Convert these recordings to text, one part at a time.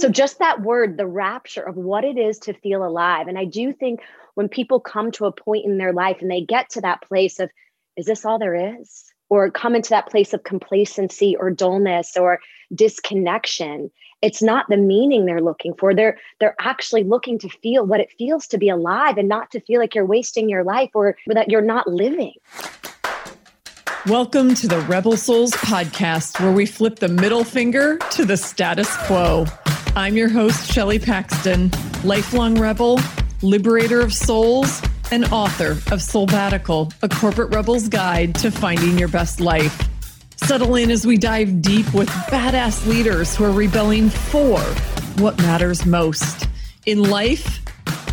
So, just that word, the rapture of what it is to feel alive. And I do think when people come to a point in their life and they get to that place of, is this all there is? Or come into that place of complacency or dullness or disconnection, it's not the meaning they're looking for. They're they're actually looking to feel what it feels to be alive and not to feel like you're wasting your life or that you're not living. Welcome to the Rebel Souls podcast, where we flip the middle finger to the status quo. I'm your host, Shelley Paxton, lifelong rebel, liberator of souls, and author of Soulbatical, a corporate rebel's guide to finding your best life. Settle in as we dive deep with badass leaders who are rebelling for what matters most in life,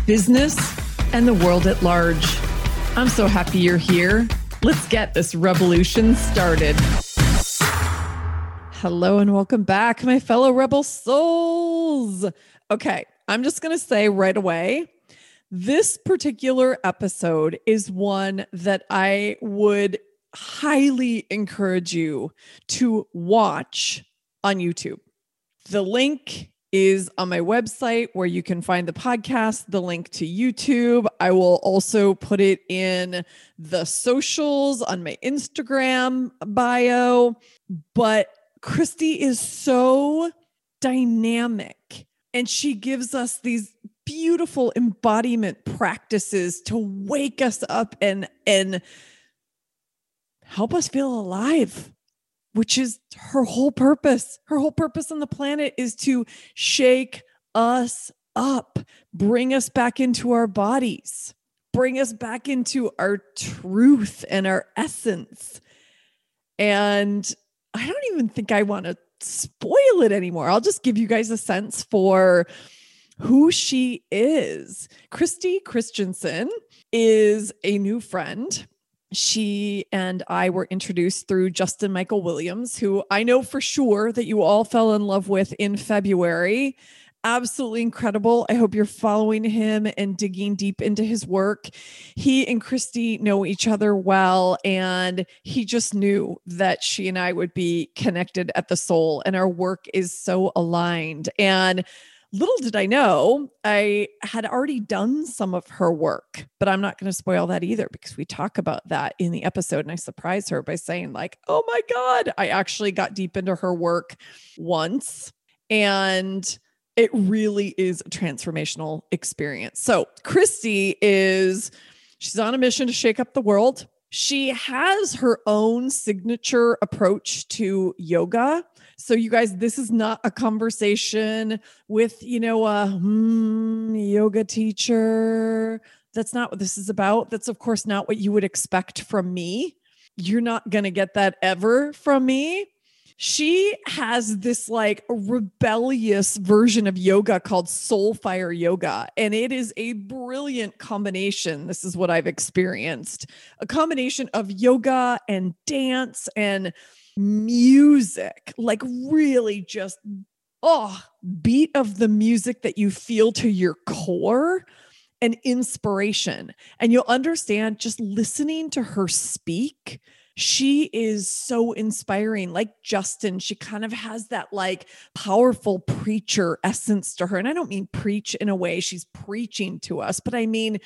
business, and the world at large. I'm so happy you're here. Let's get this revolution started. Hello and welcome back, my fellow rebel souls. Okay, I'm just going to say right away this particular episode is one that I would highly encourage you to watch on YouTube. The link is on my website where you can find the podcast, the link to YouTube. I will also put it in the socials on my Instagram bio. But Cristi is so dynamic and she gives us these beautiful embodiment practices to wake us up and and help us feel alive which is her whole purpose. Her whole purpose on the planet is to shake us up bring us back into our bodies bring us back into our truth and our essence. And I don't even think I want to spoil it anymore. I'll just give you guys a sense for who she is. Cristi Christensen is a new friend. She and I were introduced through Justin Michael Williams, who I know for sure that you all fell in love with in February absolutely incredible. I hope you're following him and digging deep into his work. He and Cristi know each other well, and he just knew that she and I would be connected at the soul, and our work is so aligned. And little did I know, I had already done some of her work, but I'm not going to spoil that either because we talk about that in the episode. And I surprise her by saying, like, oh my God, I actually got deep into her work once. And it really is a transformational experience. So, Cristi is she's on a mission to shake up the world. She has her own signature approach to yoga. So, you guys, this is not a conversation with, you know, a hmm, yoga teacher. That's not what this is about. That's, of course, not what you would expect from me. You're not going to get that ever from me she has this like rebellious version of yoga called soul fire yoga and it is a brilliant combination. This is what i've experienced. A combination of yoga and dance and music like really just oh beat of the music that you feel to your core and inspiration. And you'll understand just listening to her speak she is so inspiring. Like Justin, she kind of has that like powerful preacher essence to her. And I don't mean preach in a way she's preaching to us, but I mean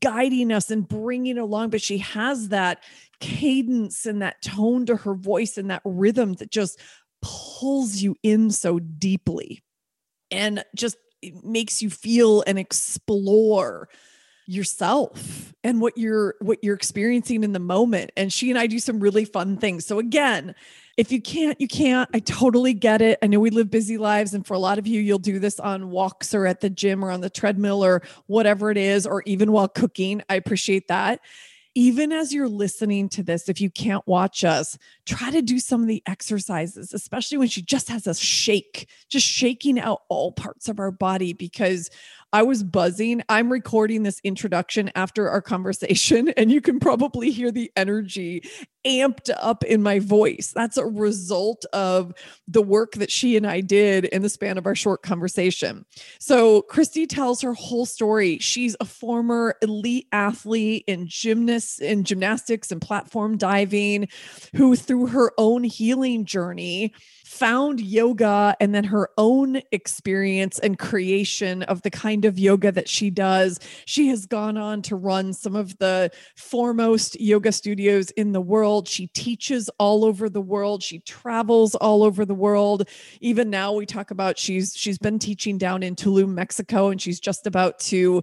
guiding us and bringing along. But she has that cadence and that tone to her voice and that rhythm that just pulls you in so deeply and just makes you feel and explore yourself and what you're what you're experiencing in the moment and she and I do some really fun things. So again, if you can't you can't. I totally get it. I know we live busy lives and for a lot of you you'll do this on walks or at the gym or on the treadmill or whatever it is or even while cooking. I appreciate that even as you're listening to this, if you can't watch us, try to do some of the exercises, especially when she just has us shake, just shaking out all parts of our body because I was buzzing. I'm recording this introduction after our conversation, and you can probably hear the energy amped up in my voice. That's a result of the work that she and I did in the span of our short conversation. So, Cristi tells her whole story. She's a former elite athlete in gymnasts in gymnastics and platform diving who through her own healing journey found yoga and then her own experience and creation of the kind of yoga that she does. She has gone on to run some of the foremost yoga studios in the world. She teaches all over the world. She travels all over the world. Even now we talk about she's she's been teaching down in Tulum, Mexico and she's just about to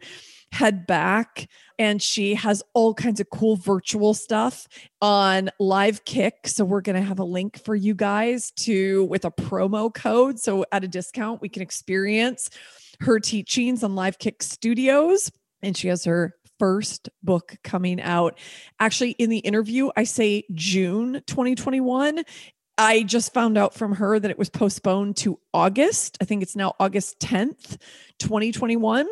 head back. And she has all kinds of cool virtual stuff on LiveKick. So we're going to have a link for you guys to with a promo code. So at a discount we can experience her teachings on LiveKick studios. And she has her first book coming out actually in the interview i say june 2021 I just found out from her that it was postponed to August. I think it's now August 10th, 2021.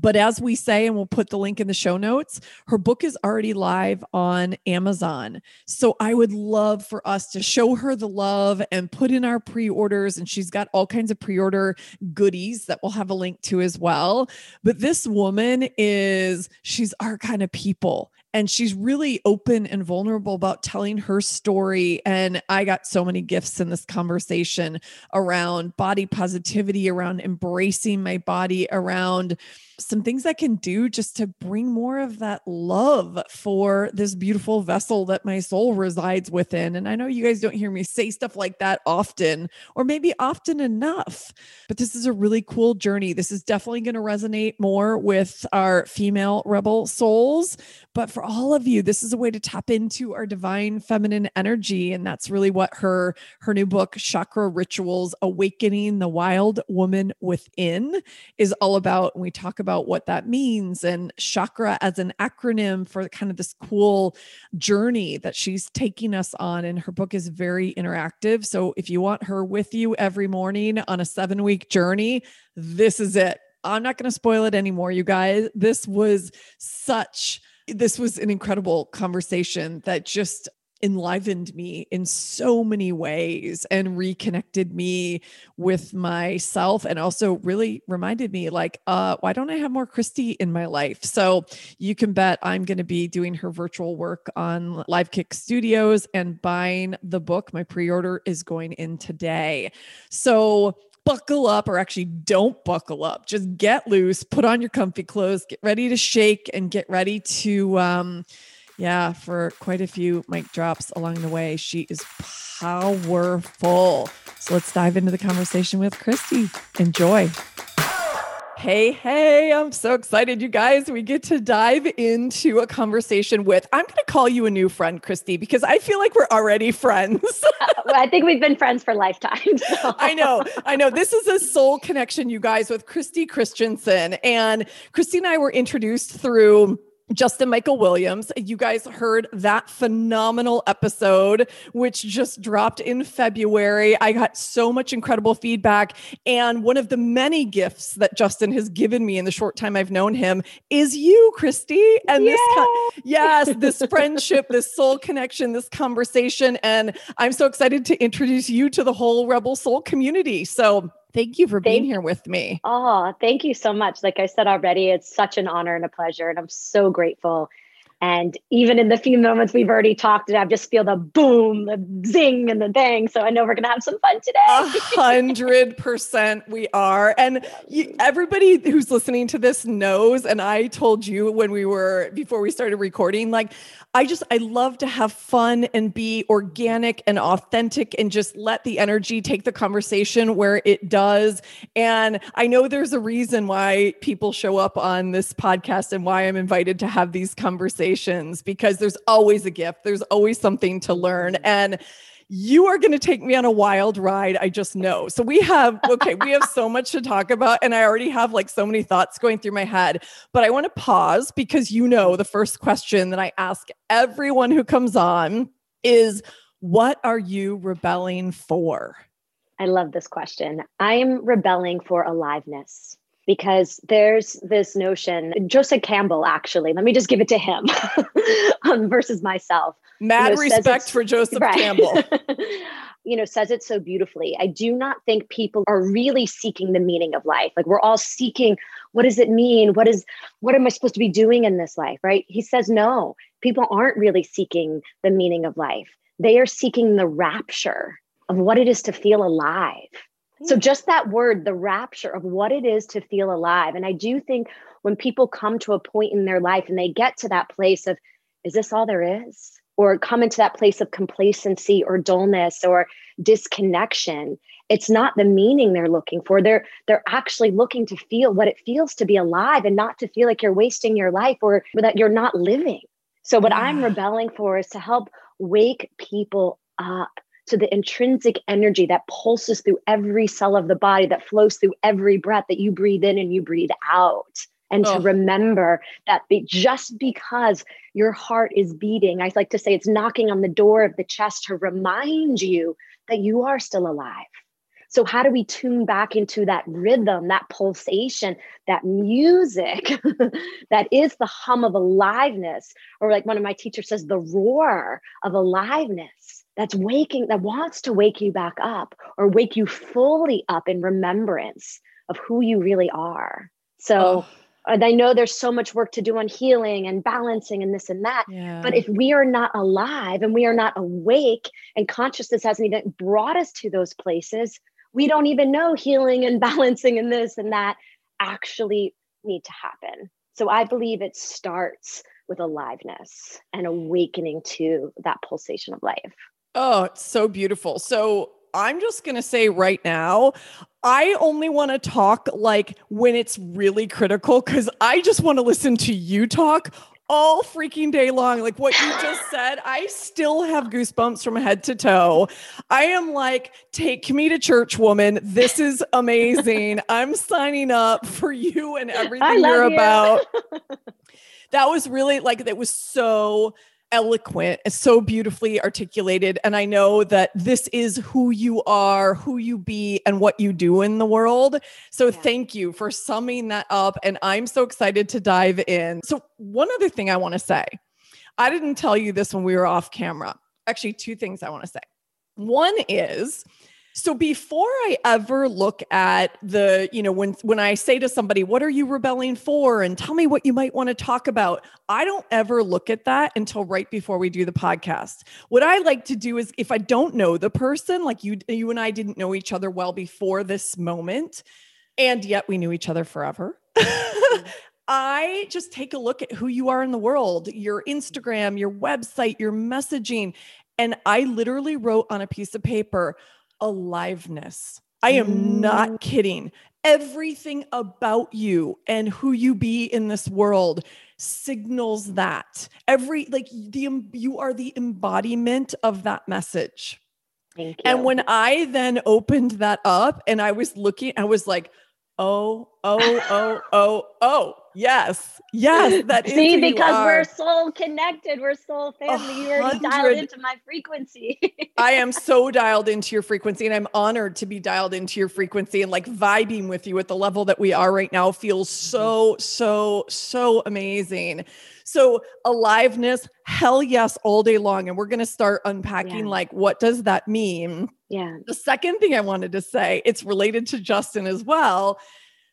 But as we say, and we'll put the link in the show notes, her book is already live on Amazon. So I would love for us to show her the love and put in our pre orders. And she's got all kinds of pre order goodies that we'll have a link to as well. But this woman is, she's our kind of people and she's really open and vulnerable about telling her story and i got so many gifts in this conversation around body positivity around embracing my body around some things I can do just to bring more of that love for this beautiful vessel that my soul resides within. And I know you guys don't hear me say stuff like that often, or maybe often enough, but this is a really cool journey. This is definitely going to resonate more with our female rebel souls. But for all of you, this is a way to tap into our divine feminine energy. And that's really what her, her new book, Chakra Rituals Awakening the Wild Woman Within, is all about. And we talk about what that means and chakra as an acronym for kind of this cool journey that she's taking us on. And her book is very interactive. So if you want her with you every morning on a seven week journey, this is it. I'm not going to spoil it anymore, you guys. This was such this was an incredible conversation that just enlivened me in so many ways and reconnected me with myself and also really reminded me like uh why don't i have more Cristi in my life? So you can bet i'm going to be doing her virtual work on LiveKick studios and buying the book. My pre-order is going in today. So buckle up or actually don't buckle up just get loose put on your comfy clothes get ready to shake and get ready to um yeah, for quite a few mic drops along the way. She is powerful. So let's dive into the conversation with Cristi. Enjoy. Hey, hey, I'm so excited, you guys. We get to dive into a conversation with, I'm going to call you a new friend, Cristi, because I feel like we're already friends. Uh, I think we've been friends for lifetimes. So. I know, I know. This is a soul connection, you guys, with Cristi Christensen. And Cristi and I were introduced through Justin Michael Williams. You guys heard that phenomenal episode, which just dropped in February. I got so much incredible feedback. And one of the many gifts that Justin has given me in the short time I've known him is you, Cristi. And Yay! this, yes, this friendship, this soul connection, this conversation. And I'm so excited to introduce you to the whole Rebel Soul community. So Thank you for being here with me. Oh, thank you so much. Like I said already, it's such an honor and a pleasure. And I'm so grateful. And even in the few moments we've already talked, I just feel the boom, the zing, and the bang. So I know we're going to have some fun today. A hundred percent we are. And you, everybody who's listening to this knows, and I told you when we were, before we started recording, like I just, I love to have fun and be organic and authentic and just let the energy take the conversation where it does. And I know there's a reason why people show up on this podcast and why I'm invited to have these conversations because there's always a gift, there's always something to learn. Mm-hmm. And you are going to take me on a wild ride. I just know. So we have, okay, we have so much to talk about. And I already have like so many thoughts going through my head. But I want to pause because you know, the first question that I ask everyone who comes on is what are you rebelling for? I love this question. I am rebelling for aliveness because there's this notion, Joseph Campbell, actually, let me just give it to him um, versus myself. Mad you know, respect for Joseph right. Campbell. you know, says it so beautifully. I do not think people are really seeking the meaning of life. Like we're all seeking, what does it mean? What is, what am I supposed to be doing in this life? Right. He says, no, people aren't really seeking the meaning of life. They are seeking the rapture of what it is to feel alive. So, hmm. just that word, the rapture of what it is to feel alive. And I do think when people come to a point in their life and they get to that place of, is this all there is? Or come into that place of complacency or dullness or disconnection, it's not the meaning they're looking for. They're they're actually looking to feel what it feels to be alive and not to feel like you're wasting your life or that you're not living. So what yeah. I'm rebelling for is to help wake people up to the intrinsic energy that pulses through every cell of the body, that flows through every breath that you breathe in and you breathe out. And oh. to remember that be, just because your heart is beating, I like to say it's knocking on the door of the chest to remind you that you are still alive. So, how do we tune back into that rhythm, that pulsation, that music that is the hum of aliveness? Or, like one of my teachers says, the roar of aliveness that's waking, that wants to wake you back up or wake you fully up in remembrance of who you really are. So, oh. I know there's so much work to do on healing and balancing and this and that. Yeah. But if we are not alive and we are not awake and consciousness hasn't even brought us to those places, we don't even know healing and balancing and this and that actually need to happen. So I believe it starts with aliveness and awakening to that pulsation of life. Oh, it's so beautiful. So I'm just going to say right now, I only want to talk like when it's really critical because I just want to listen to you talk all freaking day long. Like what you just said, I still have goosebumps from head to toe. I am like, take me to church, woman. This is amazing. I'm signing up for you and everything you're you. about. that was really like, that was so eloquent, so beautifully articulated. And I know that this is who you are, who you be, and what you do in the world. So yeah. thank you for summing that up. And I'm so excited to dive in. So, one other thing I want to say I didn't tell you this when we were off camera. Actually, two things I want to say. One is, so before I ever look at the, you know, when when I say to somebody, "What are you rebelling for?" and tell me what you might want to talk about, I don't ever look at that until right before we do the podcast. What I like to do is if I don't know the person, like you you and I didn't know each other well before this moment, and yet we knew each other forever. I just take a look at who you are in the world, your Instagram, your website, your messaging. And I literally wrote on a piece of paper, aliveness. I am mm. not kidding. Everything about you and who you be in this world signals that. Every like the you are the embodiment of that message. And when I then opened that up and I was looking, I was like, oh, oh, oh, oh, oh, Yes. Yes. That See, because we're soul connected. We're soul family. You already dialed into my frequency. I am so dialed into your frequency and I'm honored to be dialed into your frequency and like vibing with you at the level that we are right now feels mm-hmm. so, so, so amazing. So aliveness, hell yes, all day long. And we're going to start unpacking yeah. like, what does that mean? Yeah. The second thing I wanted to say, it's related to Justin as well.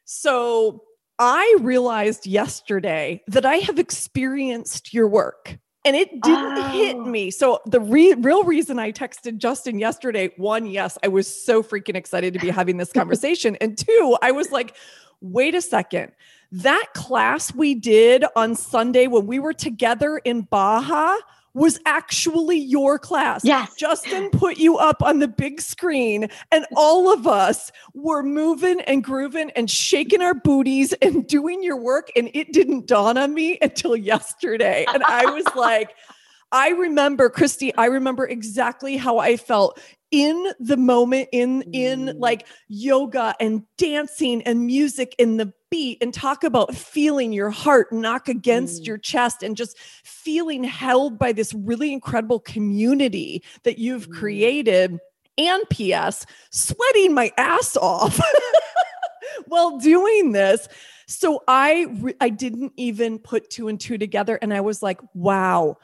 So I realized yesterday that I have experienced your work and it didn't oh. hit me. So the re- real reason I texted Justin yesterday, one, yes, I was so freaking excited to be having this conversation. and two, I was like, wait a second. That class we did on Sunday when we were together in Baja was actually your class. Yes. Justin put you up on the big screen, and all of us were moving and grooving and shaking our booties and doing your work. And it didn't dawn on me until yesterday. And I was like, I remember, Cristi, I remember exactly how I felt in the moment in in mm. like yoga and dancing and music in the beat and talk about feeling your heart knock against mm. your chest and just feeling held by this really incredible community that you've mm. created and ps sweating my ass off while doing this so i re- i didn't even put two and two together and i was like wow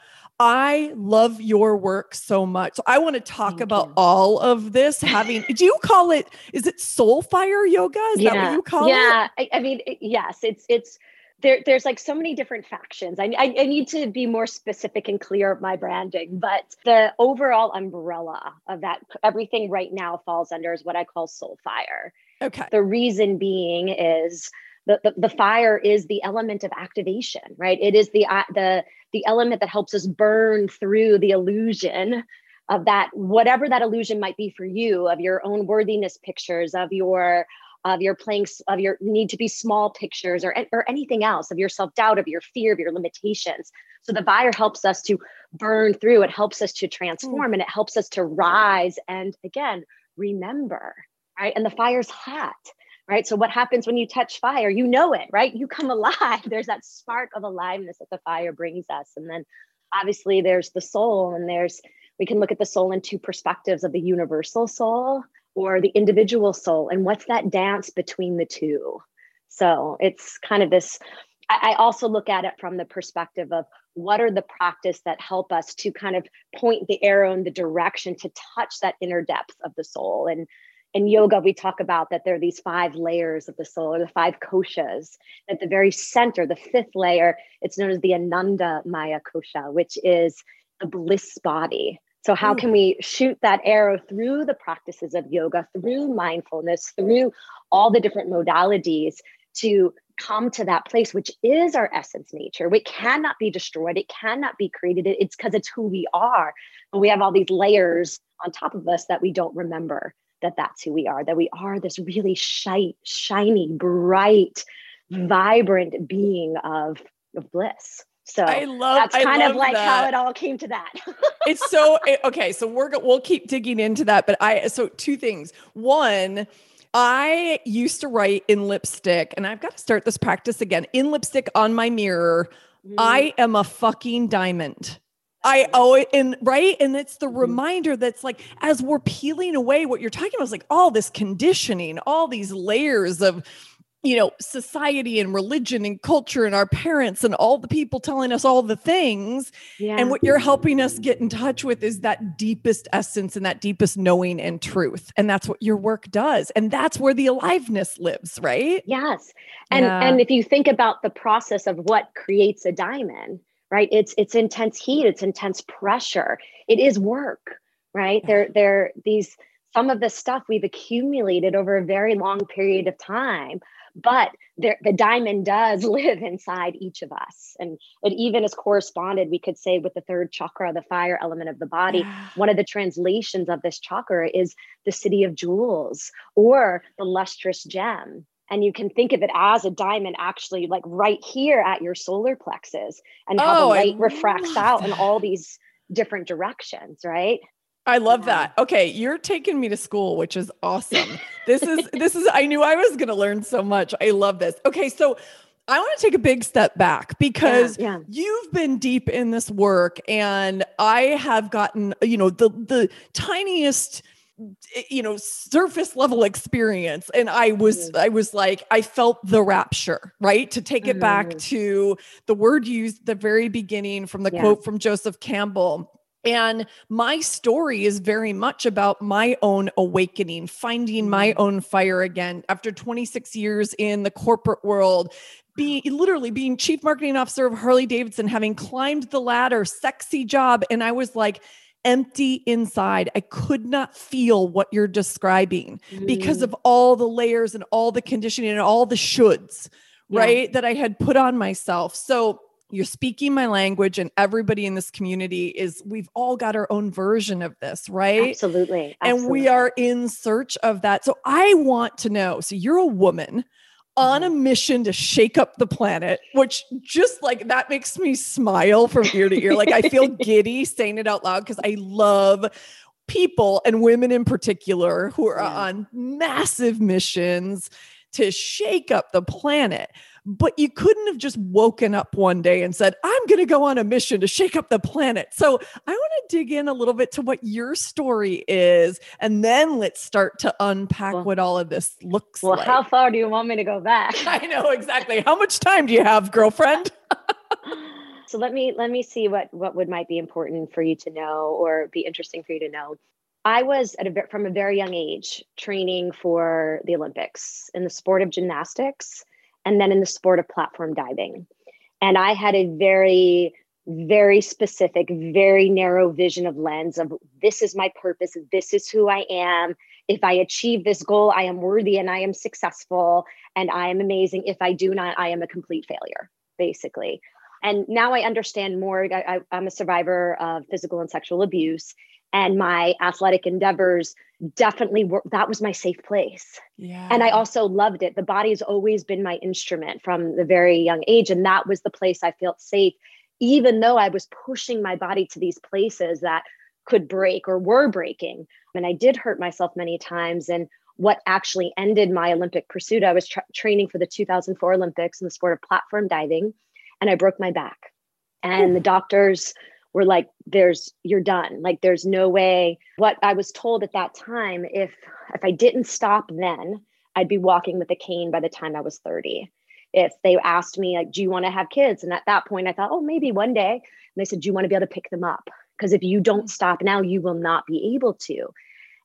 I love your work so much. So I want to talk Thank about you. all of this. Having, do you call it, is it soul fire yoga? Is yeah. that what you call yeah. it? Yeah. I, I mean, yes, it's, it's, there, there's like so many different factions. I, I, I, need to be more specific and clear of my branding, but the overall umbrella of that, everything right now falls under is what I call soul fire. Okay. The reason being is the, the, the fire is the element of activation, right? It is the, uh, the, the element that helps us burn through the illusion of that, whatever that illusion might be for you, of your own worthiness pictures, of your of your playing of your need to be small pictures or, or anything else of your self-doubt of your fear of your limitations so the fire helps us to burn through it helps us to transform mm. and it helps us to rise and again remember right and the fire's hot right? So what happens when you touch fire? You know it right? You come alive. There's that spark of aliveness that the fire brings us. And then obviously there's the soul and there's we can look at the soul in two perspectives of the universal soul or the individual soul and what's that dance between the two. So it's kind of this I, also look at it from the perspective of what are the practice that help us to kind of point the arrow in the direction to touch that inner depth of the soul. And in yoga we talk about that there are these five layers of the soul or the five koshas at the very center the fifth layer it's known as the ananda maya kosha which is the bliss body so, how can hmm. we shoot that arrow through the practices of yoga, through mindfulness, through all the different modalities to come to that place, which is our essence nature? It cannot be destroyed, it cannot be created. It's because it's who we are. But we have all these layers on top of us that we don't remember that that's who we are, that we are this really shy, shiny, bright, vibrant being of, of bliss. So I love that's kind of like that. how it all came to that. it's so okay. So we're we'll keep digging into that, but I so two things. One, I used to write in lipstick, and I've got to start this practice again. In lipstick on my mirror, mm. I am a fucking diamond. I owe it and right. And it's the mm-hmm. reminder that's like, as we're peeling away what you're talking about, is like all this conditioning, all these layers of you know, society and religion and culture and our parents and all the people telling us all the things. Yeah. And what you're helping us get in touch with is that deepest essence and that deepest knowing and truth. And that's what your work does. And that's where the aliveness lives, right? Yes. And yeah. and if you think about the process of what creates a diamond, right? It's it's intense heat, it's intense pressure. It is work, right? There there these some of the stuff we've accumulated over a very long period of time but there, the diamond does live inside each of us and it even is corresponded we could say with the third chakra the fire element of the body yeah. one of the translations of this chakra is the city of jewels or the lustrous gem and you can think of it as a diamond actually like right here at your solar plexus and how oh, the light refracts out that. in all these different directions right I love that. Okay, you're taking me to school, which is awesome. this is this is I knew I was going to learn so much. I love this. Okay, so I want to take a big step back because yeah, yeah. you've been deep in this work and I have gotten, you know, the the tiniest you know surface level experience and i was mm-hmm. i was like i felt the rapture right to take it mm-hmm. back to the word used the very beginning from the yeah. quote from joseph campbell and my story is very much about my own awakening, finding my mm-hmm. own fire again after 26 years in the corporate world, being literally being chief marketing officer of Harley Davidson, having climbed the ladder, sexy job. And I was like, empty inside. I could not feel what you're describing mm. because of all the layers and all the conditioning and all the shoulds, yeah. right? That I had put on myself. So you're speaking my language and everybody in this community is we've all got our own version of this right absolutely, absolutely. and we are in search of that so i want to know so you're a woman on a mm-hmm. mission to shake up the planet, which just like that makes me smile from ear to ear. Like I feel giddy saying it out loud because I love people and women in particular who are yeah. on massive missions to shake up the planet but you couldn't have just woken up one day and said, I'm going to go on a mission to shake up the planet. So I want to dig in a little bit to what your story is, and then let's start to unpack well, what all of this looks well, like. Well, how far do you want me to go back? I know exactly. How much time do you have, girlfriend? so let me let me see what what would might be important for you to know or be interesting for you to know. I was at a from a very young age training for the Olympics in the sport of gymnastics and then in the sport of platform diving. And I had a very, very specific, very narrow vision of lens of this is my purpose, this is who I am. If I achieve this goal, I am worthy and I am successful and I am amazing. If I do not, I am a complete failure, basically. And now I understand more. I, am a survivor of physical and sexual abuse and my athletic endeavors definitely were that was my safe place. Yeah. and i also loved it. The body's always been my instrument from the very young age and that was the place i felt safe even though i was pushing my body to these places that could break or were breaking. And i did hurt myself many times and what actually ended my olympic pursuit i was tra- training for the 2004 olympics in the sport of platform diving and i broke my back. And the doctors were like there's you're done. Like there's no way. What i was told at that time if if i didn't stop then i'd be walking with a cane by the time i was 30 if they asked me like do you want to have kids? And at that point i thought oh maybe one day. And they said do you want to be able to pick them up? Because if you don't mm. stop now you will not be able to.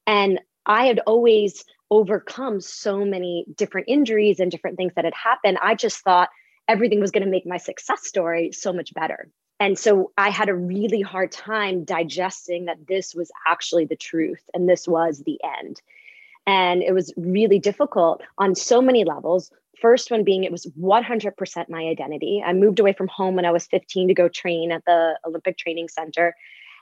And i had always overcome so many different injuries and different things that had happened. I just thought everything was going to make my success story so much better and so I had a really hard time digesting that this was actually the truth and this was the end. And it was really difficult on so many levels. First one being it was 100% my identity. I moved away from home when I was 15 to go train at the Olympic Training Center.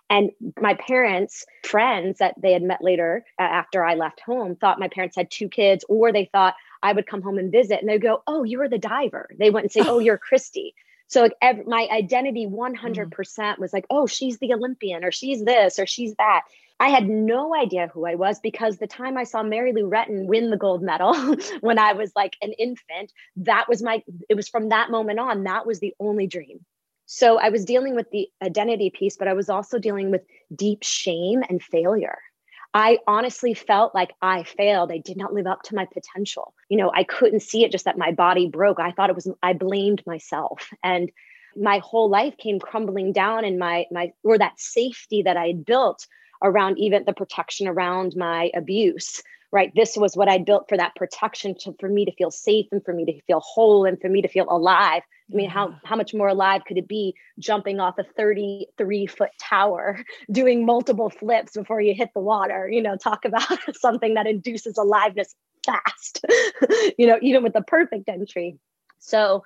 And my parents, friends that they had met later uh, after I left home, thought my parents had two kids, or they thought I would come home and visit and they'd go, Oh, you were the diver. They wouldn't say, Oh, you're Cristi. So like every, my identity 100% mm. was like, oh, she's the Olympian or she's this or she's that. I had no idea who I was because the time I saw Mary Lou Retton win the gold medal when I was like an infant, that was my, it was from that moment on, that was the only dream. So I was dealing with the identity piece, but I was also dealing with deep shame and failure. I honestly felt like I failed. I did not live up to my potential. You know, I couldn't see it just that my body broke. I thought it was I blamed myself and my whole life came crumbling down and my my or that safety that I had built around even the protection around my abuse right this was what i built for that protection to, for me to feel safe and for me to feel whole and for me to feel alive I mean, how, how much more alive could it be jumping off a 33 foot tower, doing multiple flips before you hit the water? You know, talk about something that induces aliveness fast, you know, even with the perfect entry. So,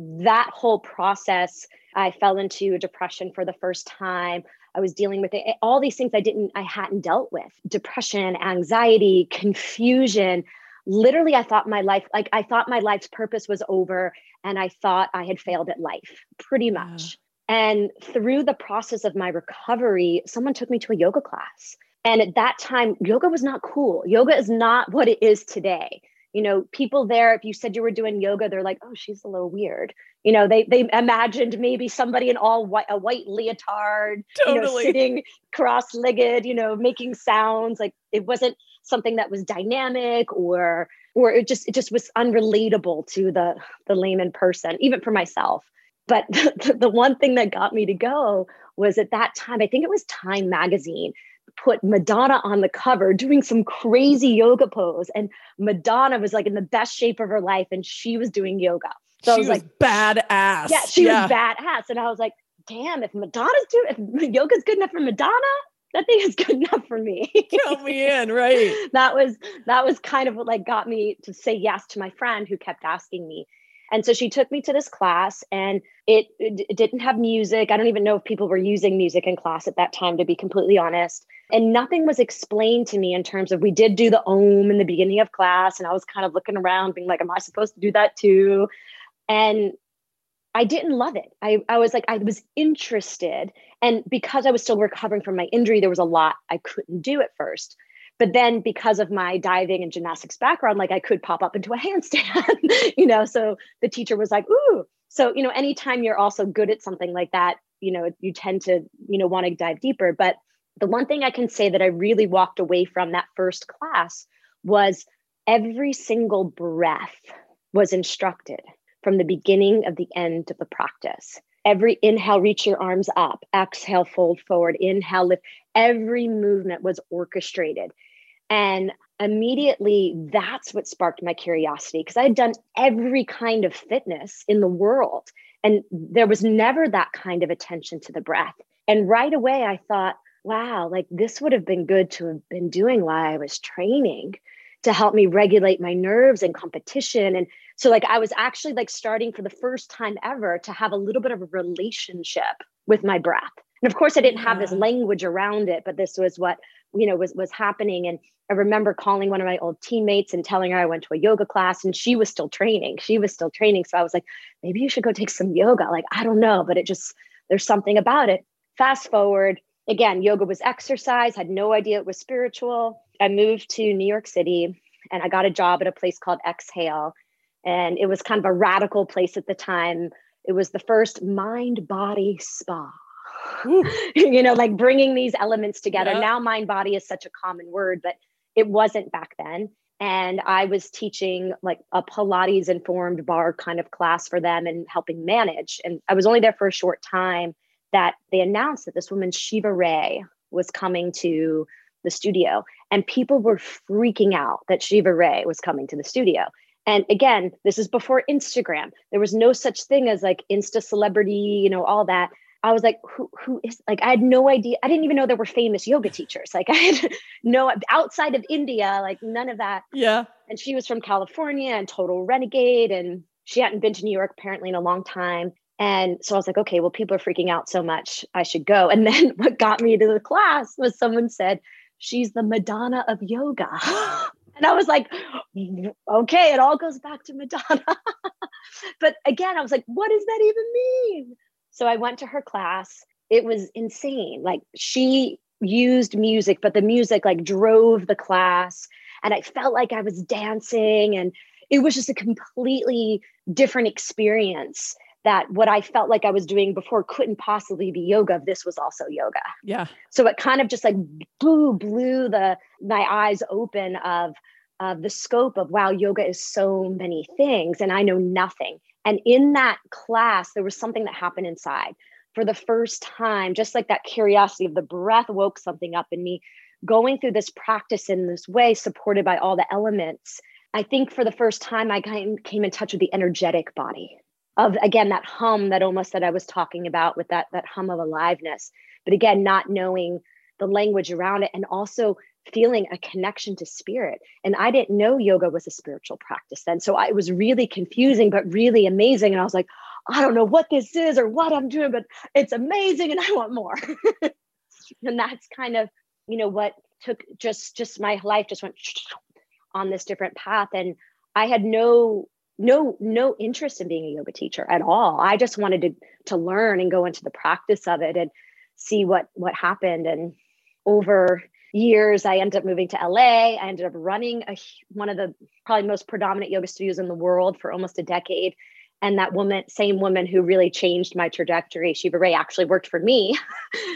that whole process, I fell into a depression for the first time. I was dealing with it, eh, all these things I didn't, I hadn't dealt with. Depression, anxiety, confusion, literally i thought my life like i thought my life's purpose was over and i thought i had failed at life pretty much. Yeah. and through the process of my recovery someone took me to a yoga class. And at that time yoga was not cool. Yoga is not what it is today. You know people there if you said you were doing yoga they're like oh she's a little weird you know they they imagined maybe somebody in all white a white leotard totally. you know sitting cross-legged you know making sounds. Like it wasn't something that was dynamic or or it just it just was unrelatable to the the layman person even for myself. But the, the one thing that got me to go was at that time i think it was time magazine put madonna on the cover doing some crazy yoga pose. And madonna was like in the best shape of her life and she was doing yoga so she I was, was like badass yeah she yeah. was badass and i was like damn if madonna's doing if yoga's good enough for madonna that thing is good enough for me. Count me in, right? that was that was kind of what like got me to say yes to my friend who kept asking me. And so she took me to this class and it, it, didn't have music. I don't even know if people were using music in class at that time, to be completely honest. And nothing was explained to me in terms of we did do the om in the beginning of class. And I was kind of looking around, being like, Am I supposed to do that too? And I didn't love it. I, I was like, I was interested. And because I was still recovering from my injury, there was a lot I couldn't do at first. But then because of my diving and gymnastics background, like I could pop up into a handstand, you know. So the teacher was like, ooh. So, you know, anytime you're also good at something like that, you know, you tend to, you know, want to dive deeper. But the one thing I can say that I really walked away from that first class was every single breath was instructed from the beginning of the end of the practice. Every inhale, reach your arms up. Exhale, fold forward. Inhale, lift. Every movement was orchestrated. And immediately that's what sparked my curiosity because I had done every kind of fitness in the world. And there was never that kind of attention to the breath. And right away, I thought, wow, like this would have been good to have been doing while I was training to help me regulate my nerves and competition. And so, like, I was actually like starting for the first time ever to have a little bit of a relationship with my breath. And of course, I didn't have this language around it, but this was what you know was was happening. And I remember calling one of my old teammates and telling her I went to a yoga class, and she was still training. She was still training, so I was like, maybe you should go take some yoga. Like, I don't know, but it just there's something about it. Fast forward, again, yoga was exercise. Had no idea it was spiritual. I moved to New York City, and I got a job at a place called Exhale, and it was kind of a radical place at the time. It was the first mind body spa you know, like bringing these elements together. Yeah. Now, mind body is such a common word, but it wasn't back then. And I was teaching like a Pilates informed barre kind of class for them and helping manage. And I was only there for a short time that they announced that this woman, Shiva Rea, was coming to the studio. And people were freaking out that Shiva Rea was coming to the studio. And again, this is before Instagram. There was no such thing as like Insta celebrity, you know, all that. I was like, who who is like I had no idea. I didn't even know there were famous yoga teachers. Like I had no outside of India, like none of that. Yeah. And she was from California and total renegade. And she hadn't been to New York apparently in a long time. And so I was like, okay, well, people are freaking out so much. I should go. And then what got me to the class was someone said, she's the Madonna of yoga. and I was like, okay, it all goes back to Madonna. but again, I was like, what does that even mean? So I went to her class. It was insane. Like she used music, but the music like drove the class. And I felt like I was dancing. And it was just a completely different experience that what I felt like I was doing before couldn't possibly be yoga. This was also yoga. Yeah. So it kind of just like blew, blew the my eyes open of of the scope of wow, yoga is so many things, and I know nothing. And in that class, there was something that happened inside for the first time, just like that curiosity of the breath woke something up in me. Going through this practice in this way, supported by all the elements, I think for the first time, I kind came in touch with the energetic body of again that hum that almost that I was talking about with that that hum of aliveness. But again, not knowing the language around it, and also feeling a connection to spirit. And I didn't know yoga was a spiritual practice then. So I, it was really confusing, but really amazing. And I was like, I don't know what this is or what I'm doing, but it's amazing and I want more. and that's kind of, you know, what took just just my life just went on this different path. And I had no no no interest in being a yoga teacher at all. I just wanted to to learn and go into the practice of it and see what what happened. And over years i ended up moving to la i ended up running a, one of the probably most predominant yoga studios in the world for almost a decade. And that woman same woman who really changed my trajectory Shiva Rea actually worked for me.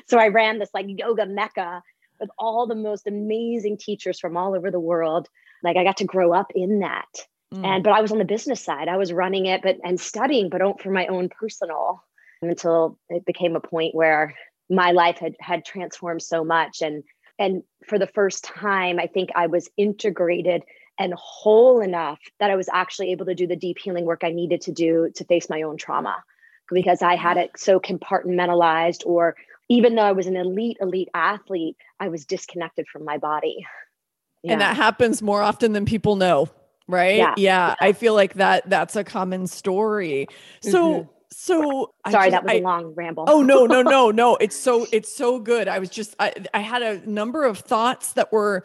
So i ran this like yoga mecca with all the most amazing teachers from all over the world. Like i got to grow up in that mm. and but i was on the business side i was running it but and studying but for my own personal until it became a point where my life had had transformed so much and and for the first time, I think I was integrated and whole enough that I was actually able to do the deep healing work I needed to do to face my own trauma because I had it so compartmentalized, or even though I was an elite, elite athlete, I was disconnected from my body. Yeah. And that happens more often than people know right yeah. yeah. yeah. i feel like that that's a common story so mm-hmm. So sorry, just, that was I, a long ramble. oh no, no, no, no. It's so it's so good. I was just I, I had a number of thoughts that were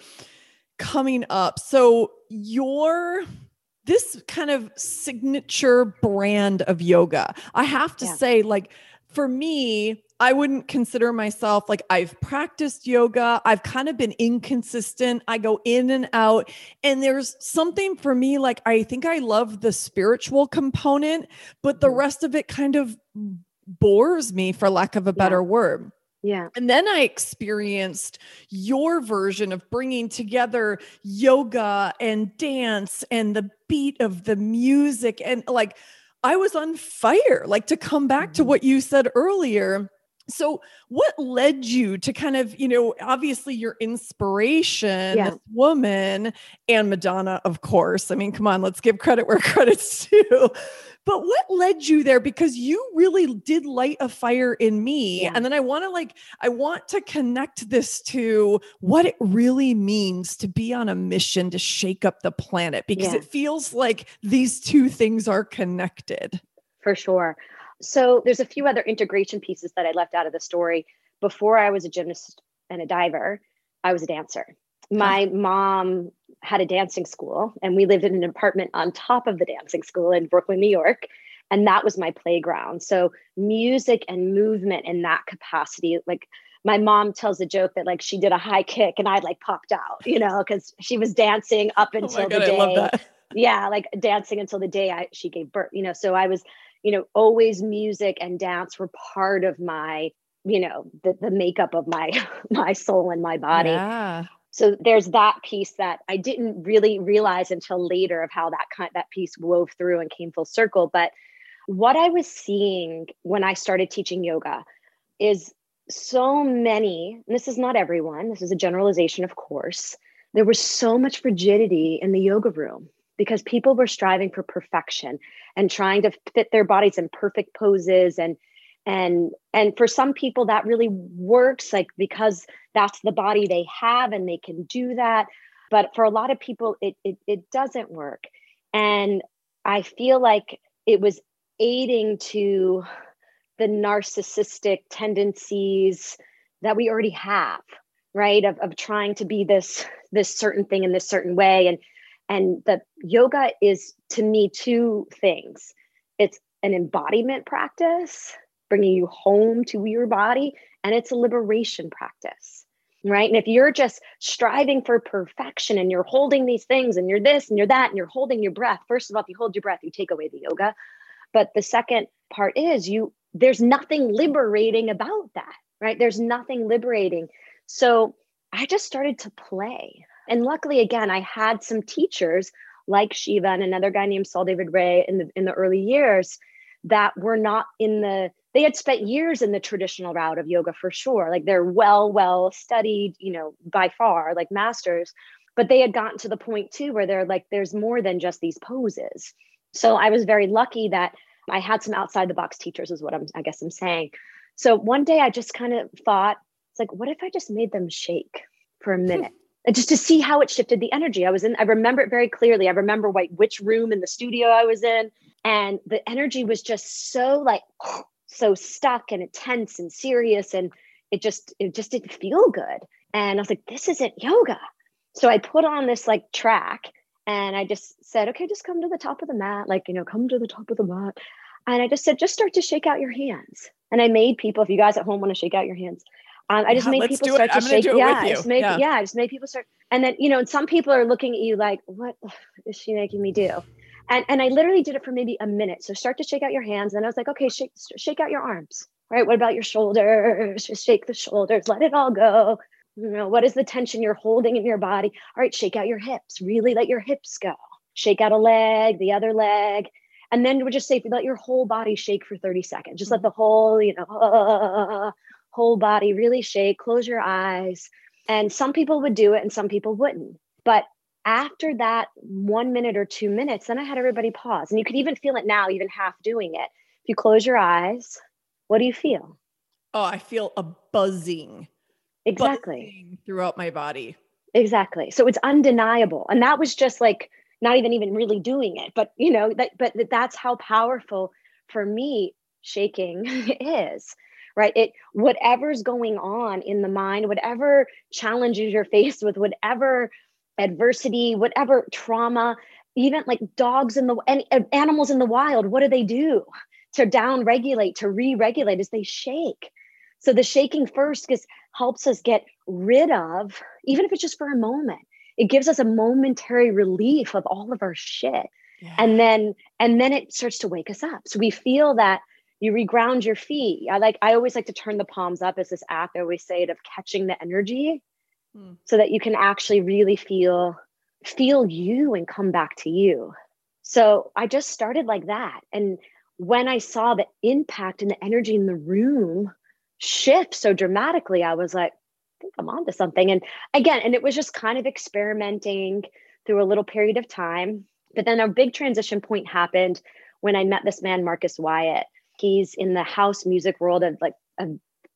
coming up. So your this kind of signature brand of yoga, I have to yeah. say, like for me, I wouldn't consider myself like I've practiced yoga. I've kind of been inconsistent. I go in and out. And there's something for me like I think I love the spiritual component, but the mm-hmm. rest of it kind of bores me, for lack of a better yeah. word. Yeah. And then I experienced your version of bringing together yoga and dance and the beat of the music. And like, I was on fire. Like, to come back to mm-hmm. what you said earlier, So, what led you to kind of, you know, obviously your inspiration, Yeah. this woman and Madonna, of course. I mean, come on, let's give credit where credit's due. But what led you there? Because you really did light a fire in me. Yeah. And then I want to like, I want to connect this to what it really means to be on a mission to shake up the planet because Yeah. it feels like these two things are connected. for sure. So there's a few other integration pieces that I left out of the story. Before I was a gymnast and a diver, I was a dancer. My mom had a dancing school, and we lived in an apartment on top of the dancing school in Brooklyn, New York. And that was my playground. So music and movement in that capacity, like my mom tells a joke that like she did a high kick and I like popped out, you know, because she was dancing up Oh until my God, the day I love that. yeah like dancing until the day I, she gave birth you know so i was you know always music and dance were part of my you know the, the makeup of my my soul and my body. Yeah. so there's that piece that i didn't really realize until later of how that kind that piece wove through and came full circle. But what i was seeing when i started teaching yoga is so many and this is not everyone this is a generalization of course there was so much rigidity in the yoga room because people were striving for perfection and trying to fit their bodies in perfect poses. And and and for some people that really works like because that's the body they have and they can do that. But for a lot of people it it, it doesn't work. And i feel like it was aiding to the narcissistic tendencies that we already have right? Of, of trying to be this this certain thing in this certain way. And and the yoga is to me two things. It's an embodiment practice bringing you home to your body and it's a liberation practice right? And if you're just striving for perfection and you're holding these things and you're this and you're that and you're holding your breath first of all if you hold your breath you take away the yoga. But the second part is you there's nothing liberating about that right? There's nothing liberating. So i just started to play and luckily again i had some teachers like shiva and another guy named saul david raye in the in the early years that were not in the they had spent years in the traditional route of yoga for sure. Like they're well well studied you know by far like masters but they had gotten to the point too where they're like there's more than just these poses. So i was very lucky that i had some outside the box teachers is what i'm i guess i'm saying. So one day i just kind of thought it's like what if i just made them shake for a minute and just to see how it shifted the energy. I was in i remember it very clearly. I remember like which room in the studio i was in and the energy was just so like so stuck and intense and serious and it just it just didn't feel good. And i was like this isn't yoga. So i put on this like track and i just said okay just come to the top of the mat like you know come to the top of the mat. And i just said just start to shake out your hands. And i made people if you guys at home want to shake out your hands um, I just Yeah, made people do it. start to shake. do it yeah, with I just made Yeah. yeah. I just made people start. And then you know, and some people are looking at you like, "What is she making me do?" And and I literally did it for maybe a minute. So start to shake out your hands, and I was like, "Okay, shake shake out your arms. Right? What about your shoulders? Just shake the shoulders. Let it all go. You know, what is the tension you're holding in your body? All right, shake out your hips. Really let your hips go. Shake out a leg, the other leg." And then we'll just say, let your whole body shake for 30 seconds. Just let the whole, you know, whole body really shake. Close your eyes. And some people would do it and some people wouldn't. But after that one minute or two minutes, then I had everybody pause. And you could even feel it now, even half doing it. If you close your eyes, what do you feel? Oh, I feel a buzzing, Exactly. buzzing throughout my body. Exactly. So it's undeniable. And that was just like not even even really doing it, but you know, that but that's how powerful for me shaking is. Right? It whatever's going on in the mind, whatever challenges you're faced with, whatever adversity, whatever trauma, even like dogs in the and and uh, animals in the wild, what do they do to down regulate, to re-regulate is they shake. So the shaking first gets helps us get rid of, even if it's just for a moment, it gives us a momentary relief of all of our shit. Yeah. And then and then it starts to wake us up. So we feel that you reground your feet. I like I always like to turn the palms up as this act. I always say it of catching the energy Hmm. so that you can actually really feel feel you and come back to you. So I just started like that. And when I saw the impact and the energy in the room, shift so dramatically, I was like, I think I'm onto something. And again, and it was just kind of experimenting through a little period of time. But then a big transition point happened when I met this man, Marques Wyatt. He's in the house music world of like a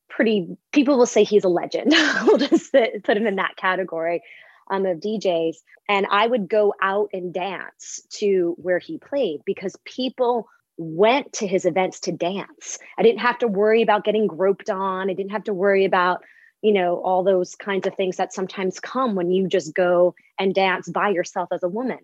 pretty, people will say he's a legend. we'll just put him in that category um, of DJs. And I would go out and dance to where he played because people went to his events to dance. I didn't have to worry about getting groped on. I didn't have to worry about, you know, all those kinds of things that sometimes come when you just go and dance by yourself as a woman.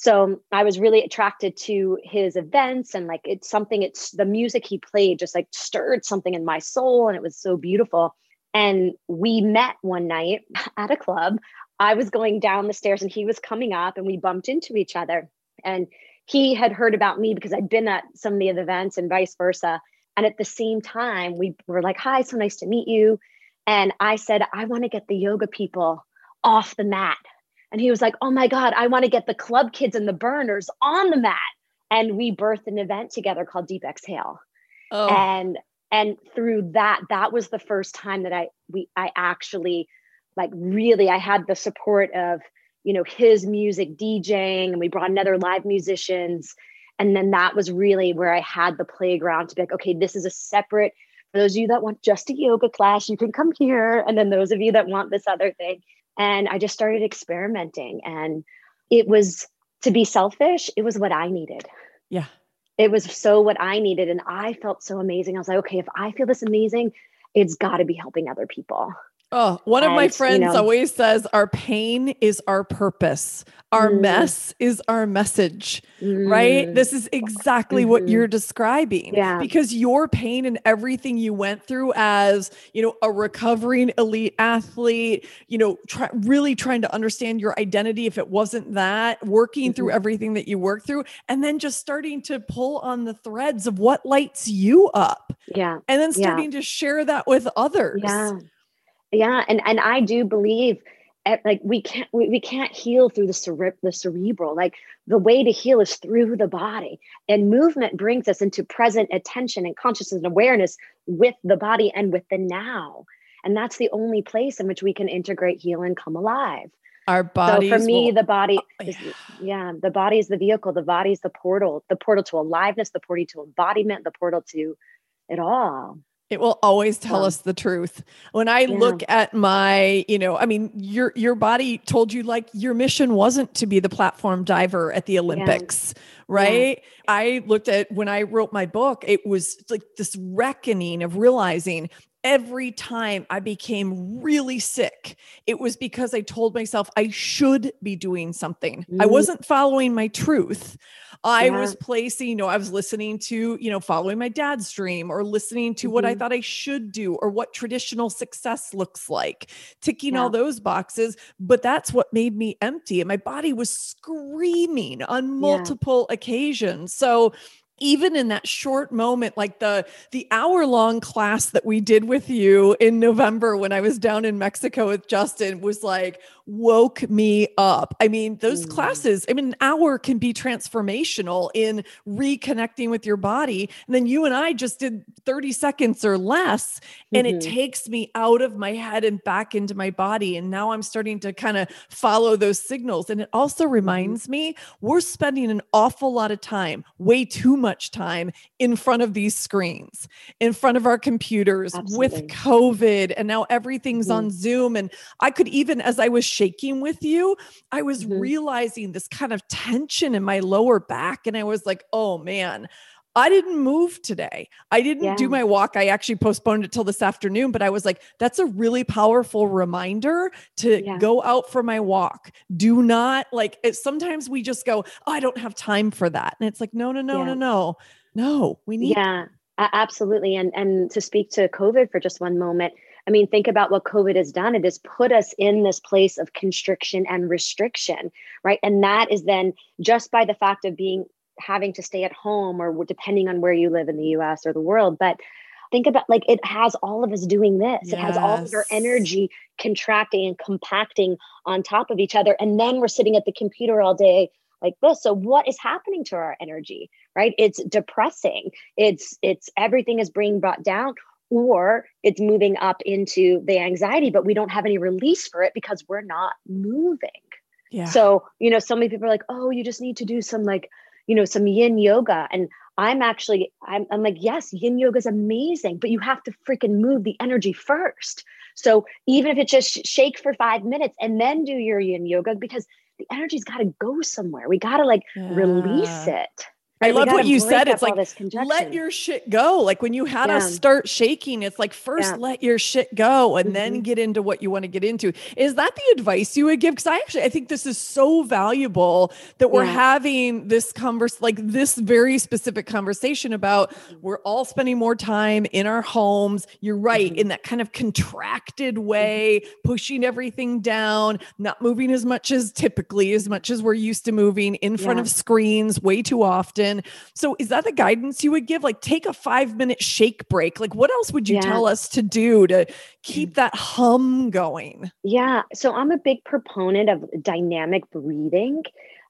So um, I was really attracted to his events and like it's something, it's the music he played just like stirred something in my soul and it was so beautiful. And we met one night at a club. I was going down the stairs and he was coming up and we bumped into each other. And he had heard about me because I'd been at some of the events and vice versa. And at the same time, we were like, Hi, so nice to meet you. And I said, I want to get the yoga people off the mat. And he was like, Oh my God, I want to get the club kids and the burners on the mat. And we birthed an event together called Deep Exhale. Oh. And and through that, that was the first time that I we I actually like really I had the support of you know his music DJing and we brought in other live musicians and then that was really where I had the playground to be like okay this is a separate for those of you that want just a yoga class you can come here and then those of you that want this other thing and I just started experimenting and it was to be selfish it was what I needed. Yeah. It was so what I needed and I felt so amazing. I was like okay if I feel this amazing it's got to be helping other people Oh, one of and, my friends you know, always says our pain is our purpose. Our mm, mess is our message, mm, right? This is exactly mm-hmm. what you're describing. Yeah. Because your pain and everything you went through as, you know, a recovering elite athlete, you know, try, really trying to understand your identity if it wasn't that, working mm-hmm. through everything that you worked through, and then just starting to pull on the threads of what lights you up. Yeah. And then starting yeah. to share that with others. Yeah yeah and and i do believe eh, like we can't we, we can't heal through the cere- the cerebral. Like the way to heal is through the body. And movement brings us into present attention and consciousness and awareness with the body and with the now. And that's the only place in which we can integrate heal and come alive. Our body so for me will, the body oh, is yeah. yeah the body is the vehicle the body is the portal the portal to aliveness the portal to embodiment the portal to it all it will always tell yeah. us the truth. When I yeah. look at my, you know, I mean, your your body told you like your mission wasn't to be the platform diver at the Olympics, yeah. right? I looked at when I wrote my book, it was like this reckoning of realizing every time I became really sick, it was because I told myself I should be doing something. Mm. I wasn't following my truth. I yeah. was placing, you know, I was listening to, you know, following my dad's dream or listening to mm-hmm. what I mm-hmm. thought I should do or what traditional success looks like, ticking yeah. all those boxes. But that's what made me empty. And my body was screaming on multiple yeah. occasions. So, even in that short moment like the the hour long class that we did with you in November when I was down in Mexico with Justin was like woke me up. I mean, those mm. classes, I mean, an hour can be transformational in reconnecting with your body. And then you and I just did 30 seconds or less, and mm-hmm. it takes me out of my head and back into my body. And now I'm starting to kind of follow those signals. And it also mm-hmm. reminds me we're spending an awful lot of time, way too much time in front of these screens, in front of our computers Absolutely. with COVID. And now everything's mm-hmm. on Zoom. And I could even, as I was shaking with you, I was mm-hmm. realizing this kind of tension in my lower back. And I was like, oh man, I didn't move today. I didn't yeah. do my walk. I actually postponed it till this afternoon, but I was like, that's a really powerful reminder to yeah. go out for my walk. Do not like it, sometimes we just go, oh, I don't have time for that. And it's like, no, no, no, yeah. no, no. No, we need Yeah, absolutely. And and to speak to COVID for just one moment, I mean, think about what COVID has done. It has put us in this place of constriction and restriction, right? And that is then just by the fact of being having to stay at home or depending on where you live in the US or the world. But think about like it has all of us doing this. Yes. It has all of our energy contracting and compacting on top of each other. And then we're sitting at the computer all day like this so what is happening to our energy right it's depressing it's it's everything is being brought down or it's moving up into the anxiety, but we don't have any release for it because we're not moving. Yeah. So, you know, so many people are like, oh, you just need to do some like, you know, some yin yoga. And I'm actually, I'm, I'm like, yes, yin yoga is amazing, but you have to freaking move the energy first. So even if it's just shake for five minutes and then do your yin yoga, because the energy's got to go somewhere. We got to like yeah. release it. I love what you said. It's like let your shit go. Like when you had yeah. to start shaking, it's like first yeah. let your shit go and mm-hmm. then get into what you want to get into. Is that the advice you would give? Because I actually I think this is so valuable that we're having this converse like this very specific conversation about mm-hmm. we're all spending more time in our homes. You're right, mm-hmm. in that kind of contracted mm-hmm. way, pushing everything down, not moving as much as typically, as much as we're used to moving in front of screens way too often so is that the guidance you would give? Like take a five minute shake break. Like what else would you yeah. tell us to do to keep that hum going? Yeah. So I'm a big proponent of dynamic breathing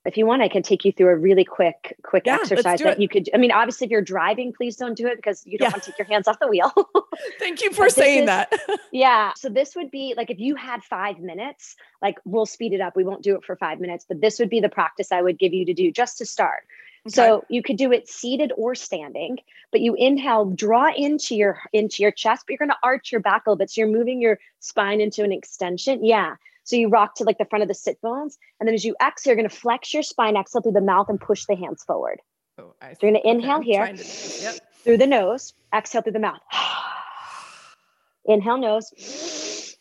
if you want i can take you through a really quick quick yeah, exercise that you could i mean obviously if you're driving please don't do it because you don't yeah. want to take your hands off the wheel thank you for saying is, that yeah so this would be like if you had five minutes like we'll speed it up we won't do it for five minutes but this would be the practice i would give you to do just to start. So you could do it seated or standing, but you inhale, draw into your into your chest, but you're going to arch your back a little bit. So you're moving your spine into an extension. Yeah. So you rock to like the front of the sit bones, and then as you exhale, you're going to flex your spine, exhale through the mouth, and push the hands forward. Oh, I so you're going to inhale here to, yep. through the nose, exhale through the mouth. inhale nose,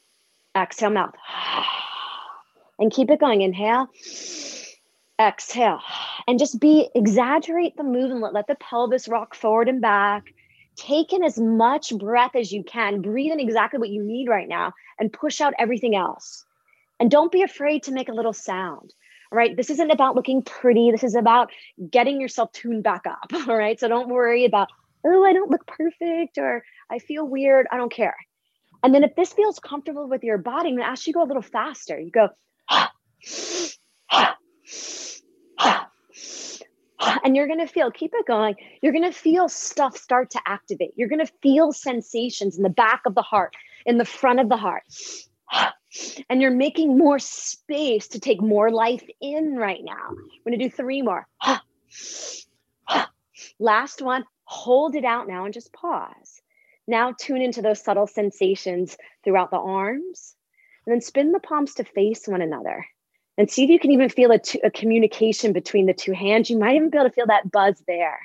exhale mouth, and keep it going. Inhale exhale. And just be exaggerate the movement let the pelvis rock forward and back. Take in as much breath as you can. Breathe in exactly what you need right now and push out everything else. And don't be afraid to make a little sound all right? This isn't about looking pretty. This is about getting yourself tuned back up all right? So don't worry about oh i don't look perfect or i feel weird. I don't care. And then if this feels comfortable with your body i'm going to ask you to go a little faster. You go and you're going to feel keep it going. You're going to feel stuff start to activate. You're going to feel sensations in the back of the heart in the front of the heart. And you're making more space to take more life in right now. We're going to do three more. Last one hold it out now and just pause. Now tune into those subtle sensations throughout the arms. And then spin the palms to face one another and see if you can even feel a, t- a communication between the two hands. You might even be able to feel that buzz there,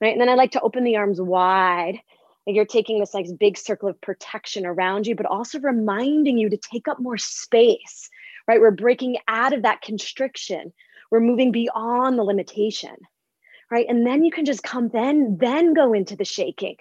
right? And then I like to open the arms wide. Like you're taking this like big circle of protection around you, but also reminding you to take up more space, right? We're breaking out of that constriction. We're moving beyond the limitation, right? And then you can just come then, then go into the shaking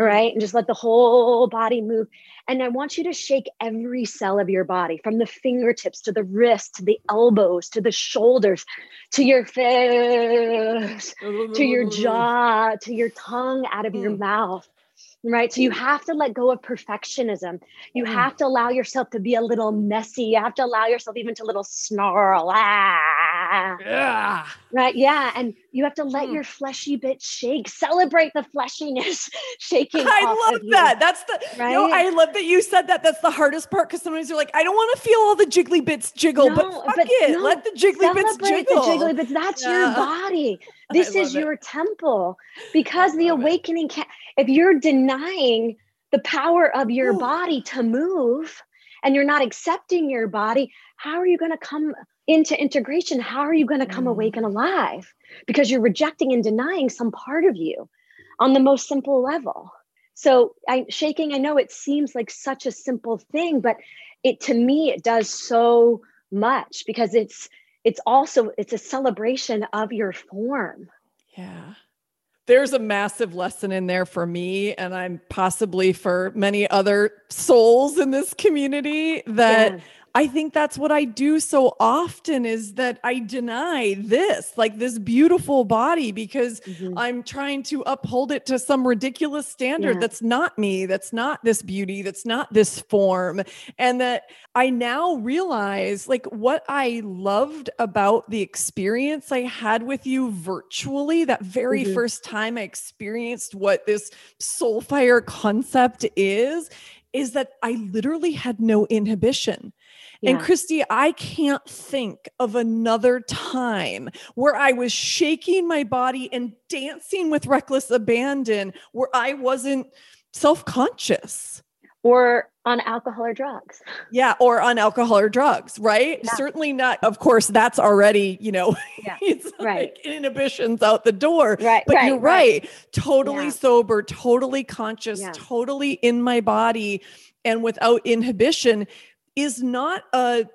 all right. And just let the whole body move. And I want you to shake every cell of your body from the fingertips to the wrists to the elbows to the shoulders to your face to your jaw to your tongue out of your mm. mouth right? So you have to let go of perfectionism. You mm. have to allow yourself to be a little messy. You have to allow yourself even to a little snarl. Ah. Yeah. Right. Yeah. And you have to let mm. your fleshy bit shake. Celebrate the fleshiness shaking. I love that. You. That's the right. I love that you said that. That's the hardest part because sometimes you're like, I don't want to feel all the jiggly bits jiggle, no, but fuck but it. No, let the jiggly bits jiggle. The jiggly bits. That's yeah. your body. This is your temple because the awakening can if you're denying the power of your Ooh. body to move and you're not accepting your body, how are you going to come into integration? How are you going to come mm. awake and alive? Because you're rejecting and denying some part of you on the most simple level. So, I, shaking, I know it seems like such a simple thing, but it to me it does so much because it's it's also it's a celebration of your form. Yeah there's a massive lesson in there for me and i'm possibly for many other souls in this community that yeah. I think that's what I do so often is that I deny this, like this beautiful body, because mm-hmm. I'm trying to uphold it to some ridiculous standard yeah. that's not me, that's not this beauty, that's not this form. And that I now realize like what I loved about the experience I had with you virtually, that very mm-hmm. first time I experienced what this soul fire concept is is that I literally had no inhibition. Yeah. And Cristi, I can't think of another time where I was shaking my body and dancing with reckless abandon where I wasn't self conscious. Or on alcohol or drugs. Yeah, or on alcohol or drugs, right? Yeah. Certainly not. Of course, that's already, you know, yeah. it's right. Like inhibitions out the door. Right. But right, you're right. right. Totally yeah. sober, totally conscious, totally in my body and without inhibition is not a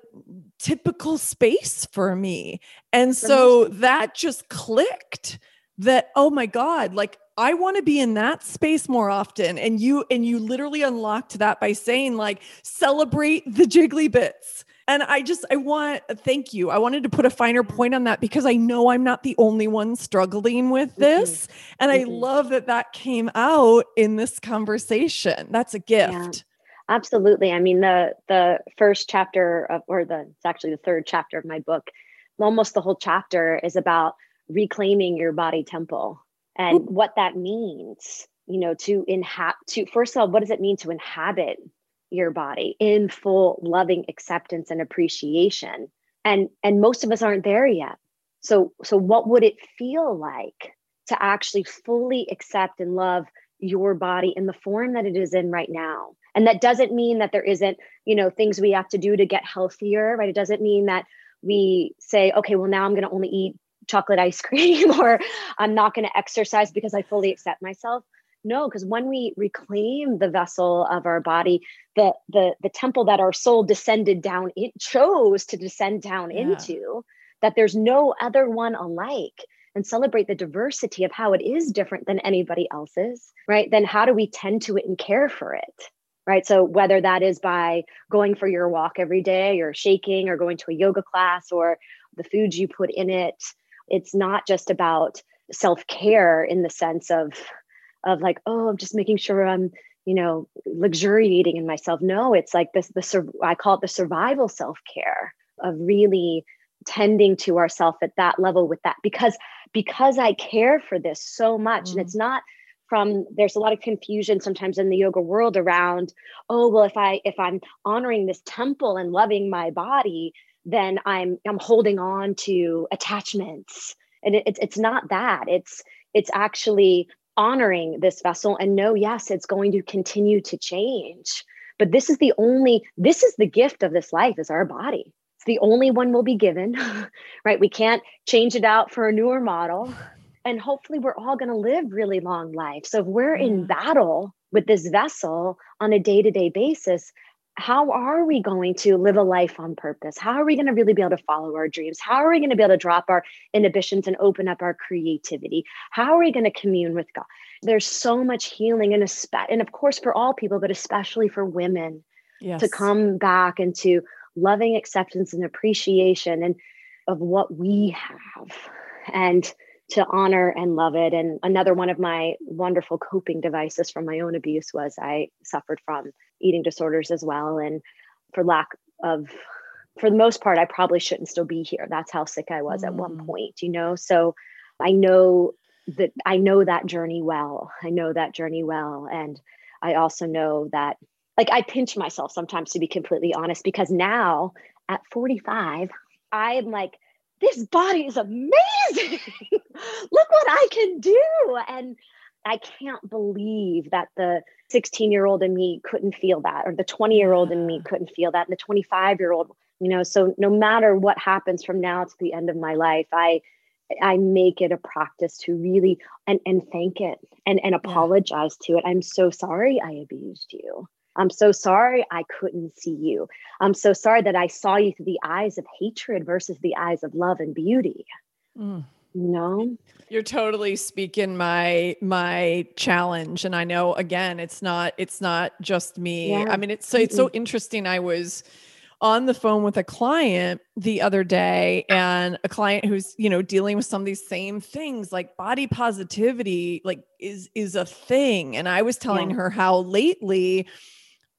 typical space for me. And so that just clicked that, oh my God, like I want to be in that space more often. And you and you literally unlocked that by saying like celebrate the jiggly bits. And I just I want thank you. I wanted to put a finer point on that because I know I'm not the only one struggling with this mm-hmm. and mm-hmm. I love that that came out in this conversation. That's a gift. Absolutely. I mean the the first chapter of or the it's actually the third chapter of my book. Almost the whole chapter is about reclaiming your body temple and Ooh. what that means you know to inhabit to first of all what does it mean to inhabit your body in full loving acceptance and appreciation and and most of us aren't there yet so so what would it feel like to actually fully accept and love your body in the form that it is in right now and that doesn't mean that there isn't you know things we have to do to get healthier right it doesn't mean that we say okay well now i'm going to only eat chocolate ice cream or I'm not going to exercise because I fully accept myself. No, because when we reclaim the vessel of our body, the the the temple that our soul descended down, it chose to descend down yeah. into, that there's no other one alike, and celebrate the diversity of how it is different than anybody else's, right? Then how do we tend to it and care for it? Right. So whether that is by going for your walk every day or shaking or going to a yoga class or the foods you put in it, it's not just about self-care in the sense of of like oh i'm just making sure i'm you know luxuriating in myself no it's like this the i call it the survival self-care of really tending to ourself at that level with that because because i care for this so much mm. and it's not from there's a lot of confusion sometimes in the yoga world around oh well if i if i'm honoring this temple and loving my body then I'm I'm holding on to attachments. And it, it's it's not that. It's it's actually honoring this vessel and know yes, it's going to continue to change. But this is the only this is the gift of this life is our body. It's the only one we'll be given, right? We can't change it out for a newer model. And hopefully we're all going to live really long life. So if we're in battle with this vessel on a day-to-day basis, how are we going to live a life on purpose? How are we going to really be able to follow our dreams? How are we going to be able to drop our inhibitions and open up our creativity? How are we going to commune with God? There's so much healing and and of course for all people, but especially for women yes. to come back into loving acceptance and appreciation and of what we have and to honor and love it. And another one of my wonderful coping devices from my own abuse was I suffered from eating disorders as well. And for lack of, for the most part, I probably shouldn't still be here. That's how sick I was mm. at one mm. point, you know? So I know that I know that journey well. I know that journey well. And I also know that, like, I pinch myself sometimes to be completely honest, because now at 45, I'm like, this body is amazing. Look what I can do. And I can't believe that the 16 year old in me couldn't feel that, or the 20 year old in me couldn't feel that, and the 25 year old, you know. So no matter what happens from now to the end of my life, I I make it a practice to really and and thank it and and apologize to it. I'm so sorry I abused you. I'm so sorry I couldn't see you. I'm so sorry that I saw you through the eyes of hatred versus the eyes of love and beauty. Mm. No. You're totally speaking my my challenge and I know again it's not it's not just me. Yeah. I mean it's so it's so interesting I was on the phone with a client the other day and a client who's you know dealing with some of these same things like body positivity like is is a thing and i was telling yeah. her how lately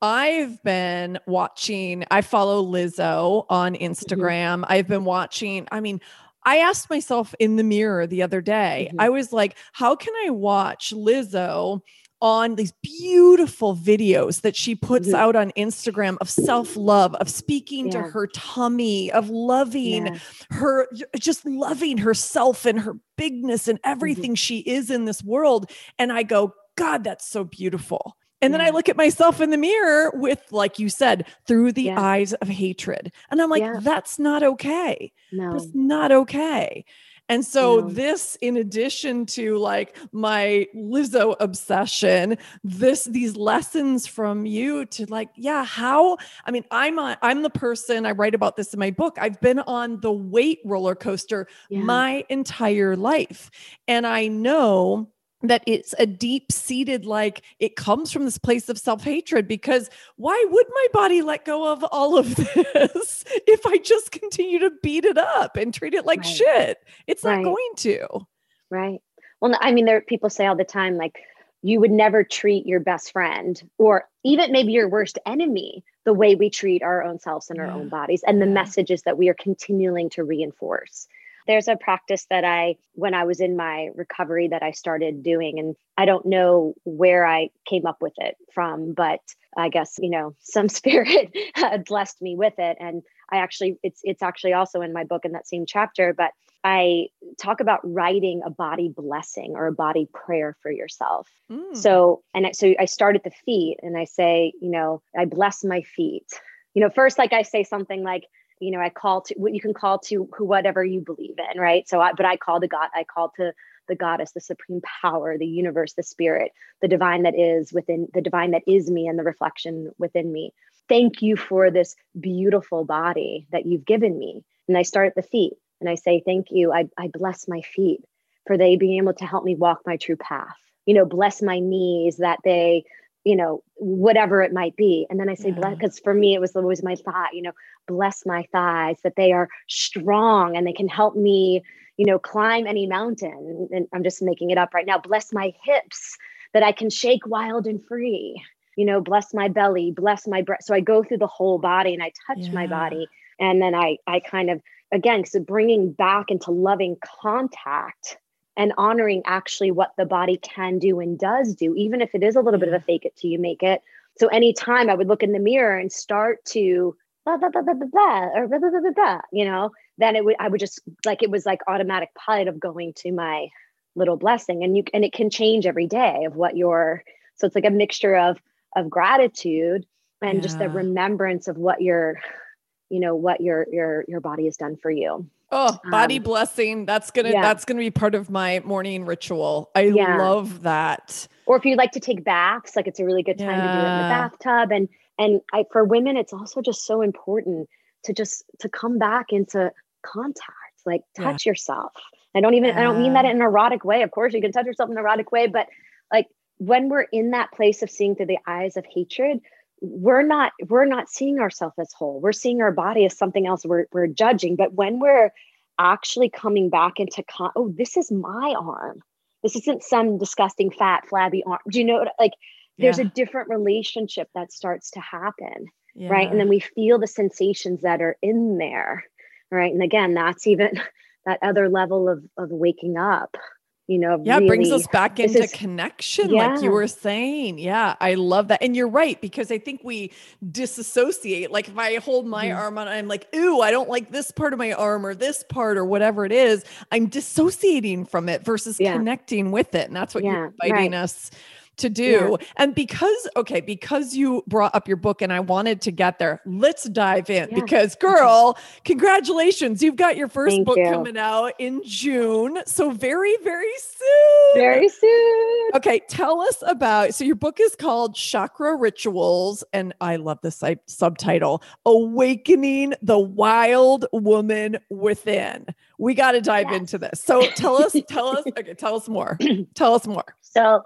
I've been watching, I follow Lizzo on mm-hmm. Instagram. Mm-hmm. I've been watching, I mean, I asked myself in the mirror the other day, mm-hmm. I was like, how can I watch Lizzo on these beautiful videos that she puts mm-hmm. out on Instagram of self love, of speaking yeah. to her tummy, of loving yeah. her, just loving herself and her bigness and mm-hmm. everything mm-hmm. she is in this world. And I go, God, that's so beautiful. And yeah. then I look at myself in the mirror with, like you said, through the eyes of hatred. And I'm like, that's not okay. No. That's not okay. And so yeah. this in addition to like my Lizzo obsession, this these lessons from you to like yeah, how I mean I'm a, I'm the person I write about this in my book. I've been on the weight roller coaster yeah. my entire life. And I know that it's a deep seated like it comes from this place of self-hatred because why would my body let go of all of this if i just continue to beat it up and treat it like right. shit it's right. not going to right well i mean there people say all the time like you would never treat your best friend or even maybe your worst enemy the way we treat our own selves and our yeah. own bodies and the yeah. messages that we are continuing to reinforce there's a practice that I, when I was in my recovery, that I started doing. And I don't know where I came up with it from, but I guess, you know, some spirit blessed me with it. And I actually, it's, it's actually also in my book in that same chapter, but I talk about writing a body blessing or a body prayer for yourself. Mm. So, and so I start at the feet and I say, you know, I bless my feet. You know, first, like I say something like, you know i call to what you can call to who whatever you believe in right? So I, but i call to god i call to the goddess the supreme power the universe the spirit the divine that is within the divine that is me and the reflection within me. Thank you for this beautiful body that you've given me. And i start at the feet and i say thank you. I, I bless my feet for they being able to help me walk my true path. You know bless my knees that they you know, whatever it might be. And then I say, yeah. because for me, it was always my thought, you know, bless my thighs, that they are strong and they can help me, you know, climb any mountain. And I'm just making it up right now. Bless my hips, that I can shake wild and free. You know, bless my belly, bless my breast. So I go through the whole body and I touch yeah. my body. And then I, I kind of, again, so bringing back into loving contact and honoring actually what the body can do and does do, even if it is a little bit of a mm. fake it till you make it. So anytime I would look in the mirror and start to blah, blah, blah, blah, blah, blah, or blah, blah, blah, blah, blah, you know, then it would I would just like it was like automatic pilot of going to my little blessing. And you and it can change every day of what your so it's like a mixture of of gratitude and yeah. just the remembrance of what your you know what your your your body has done for you Oh, body um, blessing. That's gonna yeah. that's gonna be part of my morning ritual. I yeah. love that. Or if you like to take baths, like it's a really good time yeah. to do it in the bathtub. And and I, for women, it's also just so important to just to come back into contact, like touch yourself. I don't even I don't mean that in an erotic way. Of course, you can touch yourself in an erotic way, but like when we're in that place of seeing through the eyes of hatred, we're not we're not seeing ourselves as whole. We're seeing our body as something else. We're, we're judging but when we're actually coming back into con- oh this is my arm. This isn't some disgusting fat flabby arm. Do you know like there's yeah. a different relationship that starts to happen yeah. right? And then we feel the sensations that are in there right? And again that's even that other level of of waking up you know yeah really, brings us back into is, connection yeah. like you were saying yeah i love that and you're right because i think we disassociate like if i hold my mm arm on i'm like ooh i don't like this part of my arm or this part or whatever it is i'm dissociating from it versus yeah. connecting with it and that's what yeah, you're inviting right. us to do. Yeah. And because, okay, because you brought up your book and I wanted to get there, let's dive in yeah. because, girl, congratulations. You've got your first Thank book you. coming out in June. So, very, very soon. Very soon. Okay, tell us about so your book is called Chakra Rituals. And I love this subtitle Awakening the Wild Woman Within. We got to dive yes. into this. So, tell us, tell us, okay, tell us more. tell us more. So,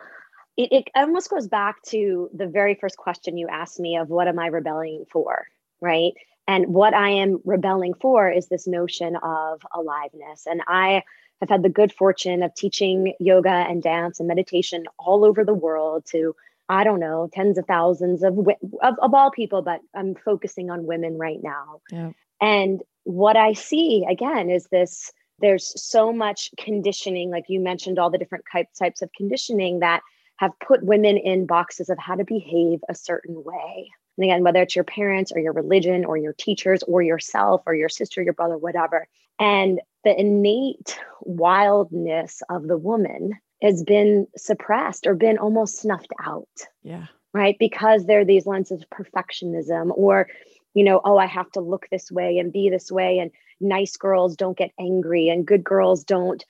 it, it almost goes back to the very first question you asked me of what am I rebelling for? Right. And what I am rebelling for is this notion of aliveness. And I have had the good fortune of teaching yoga and dance and meditation all over the world to I don't know, tens of thousands of, of, of all people, but I'm focusing on women right now. Yeah. And what I see again is this there's so much conditioning, like you mentioned, all the different types of conditioning that have put women in boxes of how to behave a certain way. And again, whether it's your parents or your religion or your teachers or yourself or your sister, your brother, whatever. And the innate wildness of the woman has been suppressed or been almost snuffed out. Yeah. Right. Because there are these lenses of perfectionism or, you know, oh, I have to look this way and be this way. And nice girls don't get angry and good girls don't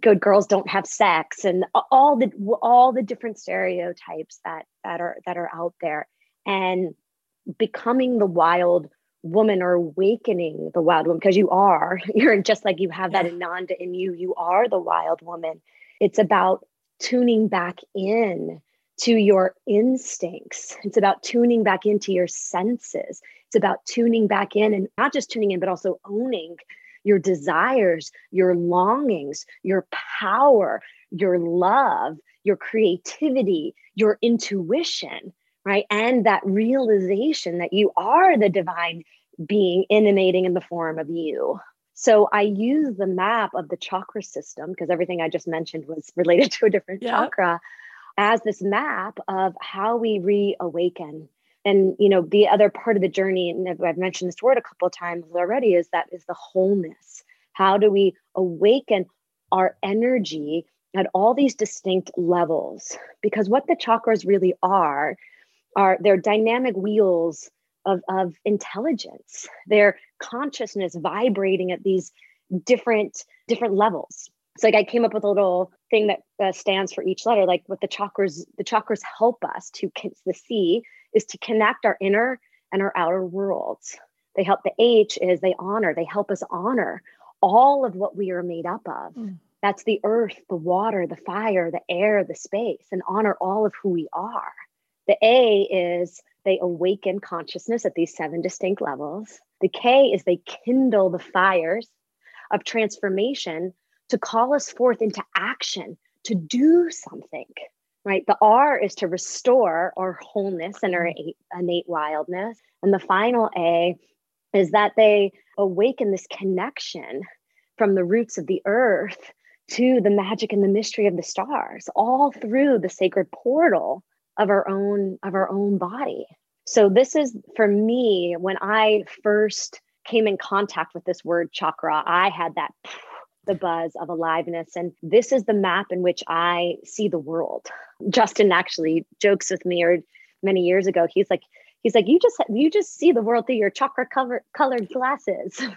good girls don't have sex and all the all the different stereotypes that that are that are out there. And becoming the wild woman or awakening the wild woman because you are you're just like you have that ananda in you you are the wild woman. It's about tuning back in to your instincts. It's about tuning back into your senses. It's about tuning back in and not just tuning in but also owning your desires your longings your power your love your creativity your intuition right? And that realization that you are the divine being emanating in the form of you. So I use the map of the chakra system because everything I just mentioned was related to a different chakra as this map of how we reawaken. And you know, the other part of the journey, and I've mentioned this word a couple of times already, is that is the wholeness. How do we awaken our energy at all these distinct levels? Because what the chakras really are are they're dynamic wheels of, of intelligence their consciousness vibrating at these different different levels so like i came up with a little thing that uh, stands for each letter like what the chakras the chakras help us to the c is to connect our inner and our outer worlds they help the h is they honor they help us honor all of what we are made up of mm. that's the earth the water the fire the air the space and honor all of who we are the A is they awaken consciousness at these seven distinct levels. The K is they kindle the fires of transformation to call us forth into action to do something, right? The R is to restore our wholeness and our mm. innate wildness. And the final A is that they awaken this connection from the roots of the earth to the magic and the mystery of the stars, all through the sacred portal of our own of our own body so this is for me when i first came in contact with this word chakra i had that the buzz of aliveness. And this is the map in which i see the world. Justin actually jokes with me or many years ago he's like he's like you just you just see the world through your chakra cover, colored glasses.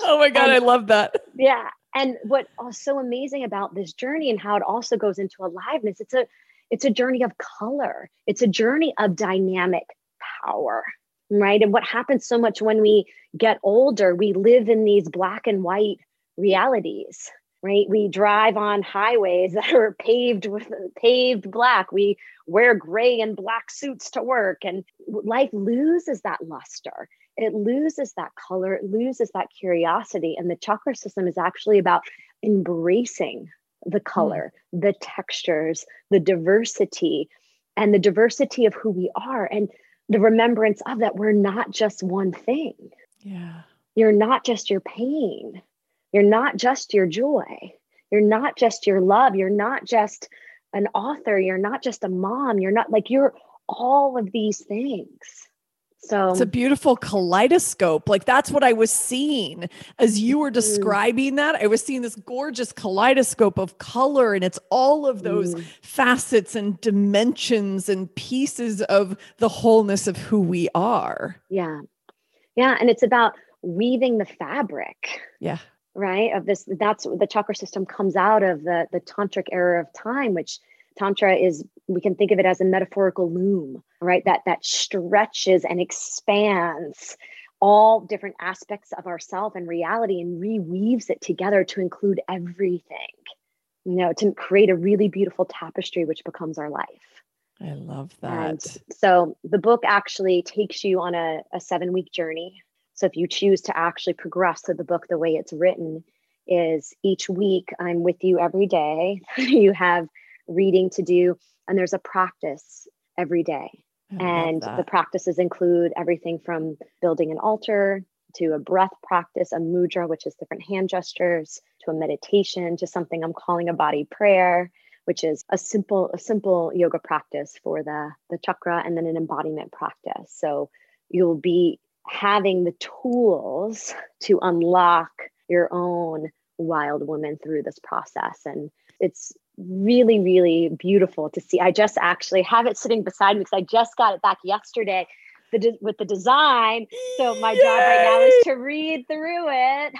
Oh my god and, i love that. Yeah and what was so amazing about this journey and how it also goes into aliveness it's a it's a journey of color, it's a journey of dynamic power, right? And what happens so much when we get older, we live in these black and white realities right we drive on highways that are paved with paved black we wear gray and black suits to work and life loses that luster it loses that color it loses that curiosity and the chakra system is actually about embracing the hmm. color, mm. the textures, the diversity, and the diversity of who we are, and the remembrance of that we're not just one thing. Yeah. You're not just your pain. You're not just your joy. You're not just your love. You're not just an author. You're not just a mom. You're not like you're all of these things. So it's a beautiful kaleidoscope. Like that's what I was seeing as you were mm. describing mm. that. I was seeing this gorgeous kaleidoscope of color, and it's all of those mm. facets and dimensions and pieces of the wholeness of who we are. Yeah. Yeah. And it's about weaving the fabric. Yeah. Right. Of this, that's the chakra system comes out of the the tantric era of time, which Tantra is, we can think of it as a metaphorical loom, right? That that stretches and expands all different aspects of ourself and reality and reweaves it together to include everything, you know, to create a really beautiful tapestry which becomes our life. I love that. And so the book actually takes you on a, a seven week journey So if you choose to actually progress through the book the way it's written, is each week I'm with you every day. you have reading to do, and there's a practice every day. and the practices include everything from building an altar to a breath practice, a mudra, which is different hand gestures, to a meditation, to something I'm calling a body prayer, which is a simple, a simple yoga practice for the, the chakra, and then an embodiment practice. So you'll be having the tools to unlock your own wild woman through this process. And it's really, really beautiful to see. I just actually have it sitting beside me because I just got it back yesterday the de- with the design. So my Yay! job right now is to read through it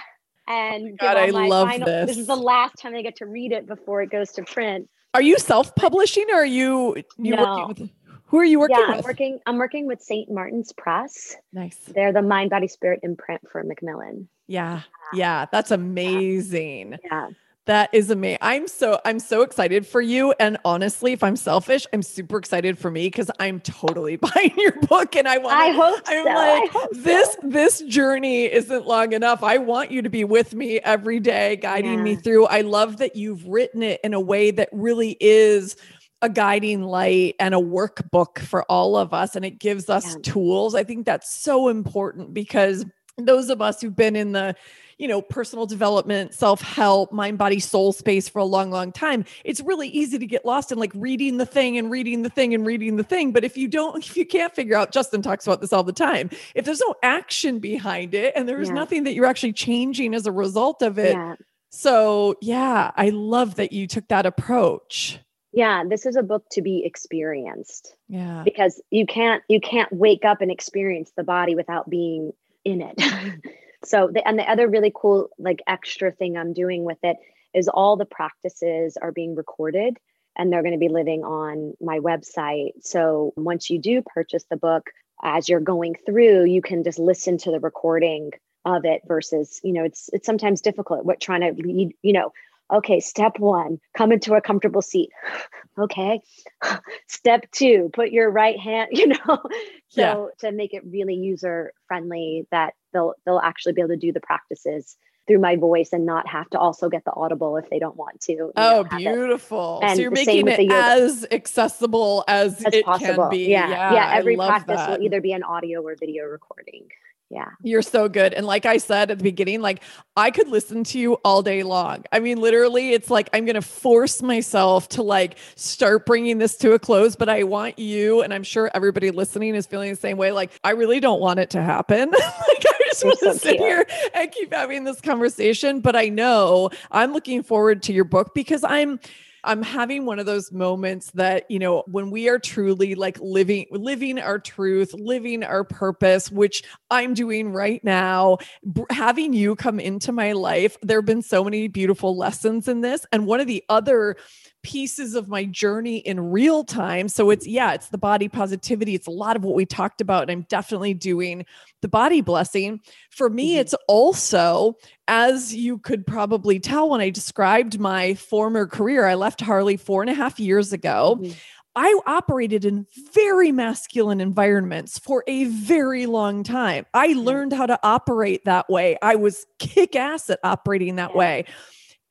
and oh God, I love final, this. This is the last time I get to read it before it goes to print. Are you self-publishing or are you you no. working with who are you working yeah, with? I'm working I'm working with St. Martin's Press. Nice. They're the Mind Body Spirit imprint for Macmillan. Yeah. Yeah, that's amazing. Yeah. That is amazing. I'm so I'm so excited for you. And honestly, if I'm selfish, I'm super excited for me because I'm totally buying your book. And I want I hope I'm so. like, hope this so. this journey isn't long enough. I want you to be with me every day, guiding yeah. me through. I love that you've written it in a way that really is a guiding light and a workbook for all of us. And it gives us yeah. tools. I think that's so important because those of us who've been in the you know, personal development, self help, mind, body, soul space for a long, long time, it's really easy to get lost in like reading the thing and reading the thing and reading the thing. But if you don't, if you can't figure out, Justin talks about this all the time, if there's no action behind it and there's yeah. nothing that you're actually changing as a result of it. Yeah. So, yeah, I love that you took that approach. Yeah, this is a book to be experienced. Yeah. Because you can't you can't wake up and experience the body without being in it. so the, and the other really cool like extra thing i'm doing with it is all the practices are being recorded and they're going to be living on my website so once you do purchase the book as you're going through you can just listen to the recording of it versus you know it's it's sometimes difficult what trying to lead you know okay step one come into a comfortable seat okay step two put your right hand you know so yeah. to make it really user friendly that they'll they'll actually be able to do the practices through my voice and not have to also get the audible if they don't want to. Oh, beautiful. so you're making it as accessible as, as it possible. can be. Yeah. Yeah. yeah every practice that. will either be an audio or video recording. Yeah. You're so good. And like I said at the beginning, like I could listen to you all day long. I mean, literally, it's like I'm going to force myself to like start bringing this to a close, but I want you, and I'm sure everybody listening is feeling the same way. Like, I really don't want it to happen. like, I just want to so sit cute. here and keep having this conversation. But I know I'm looking forward to your book because I'm I'm having one of those moments that, you know, when we are truly like living living our truth, living our purpose, which I'm doing right now, b- having you come into my life, there've been so many beautiful lessons in this. And one of the other pieces of my journey in real time. So it's, yeah, it's the body positivity. It's a lot of what we talked about. And I'm definitely doing the body blessing. For me, mm-hmm. it's also, as you could probably tell when I described my former career, I left Harley four and a half years ago. Mm-hmm. I operated in very masculine environments for a very long time. I learned how to operate that way. I was kick ass at operating that way.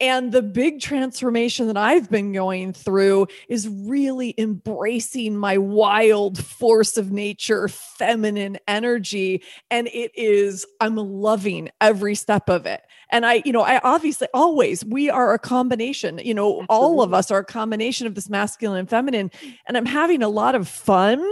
And the big transformation that I've been going through is really embracing my wild force of nature, feminine energy. And it is, I'm loving every step of it. And I, you know, I obviously always, we are a combination, you know, Absolutely. all of us are a combination of this masculine and feminine. And I'm having a lot of fun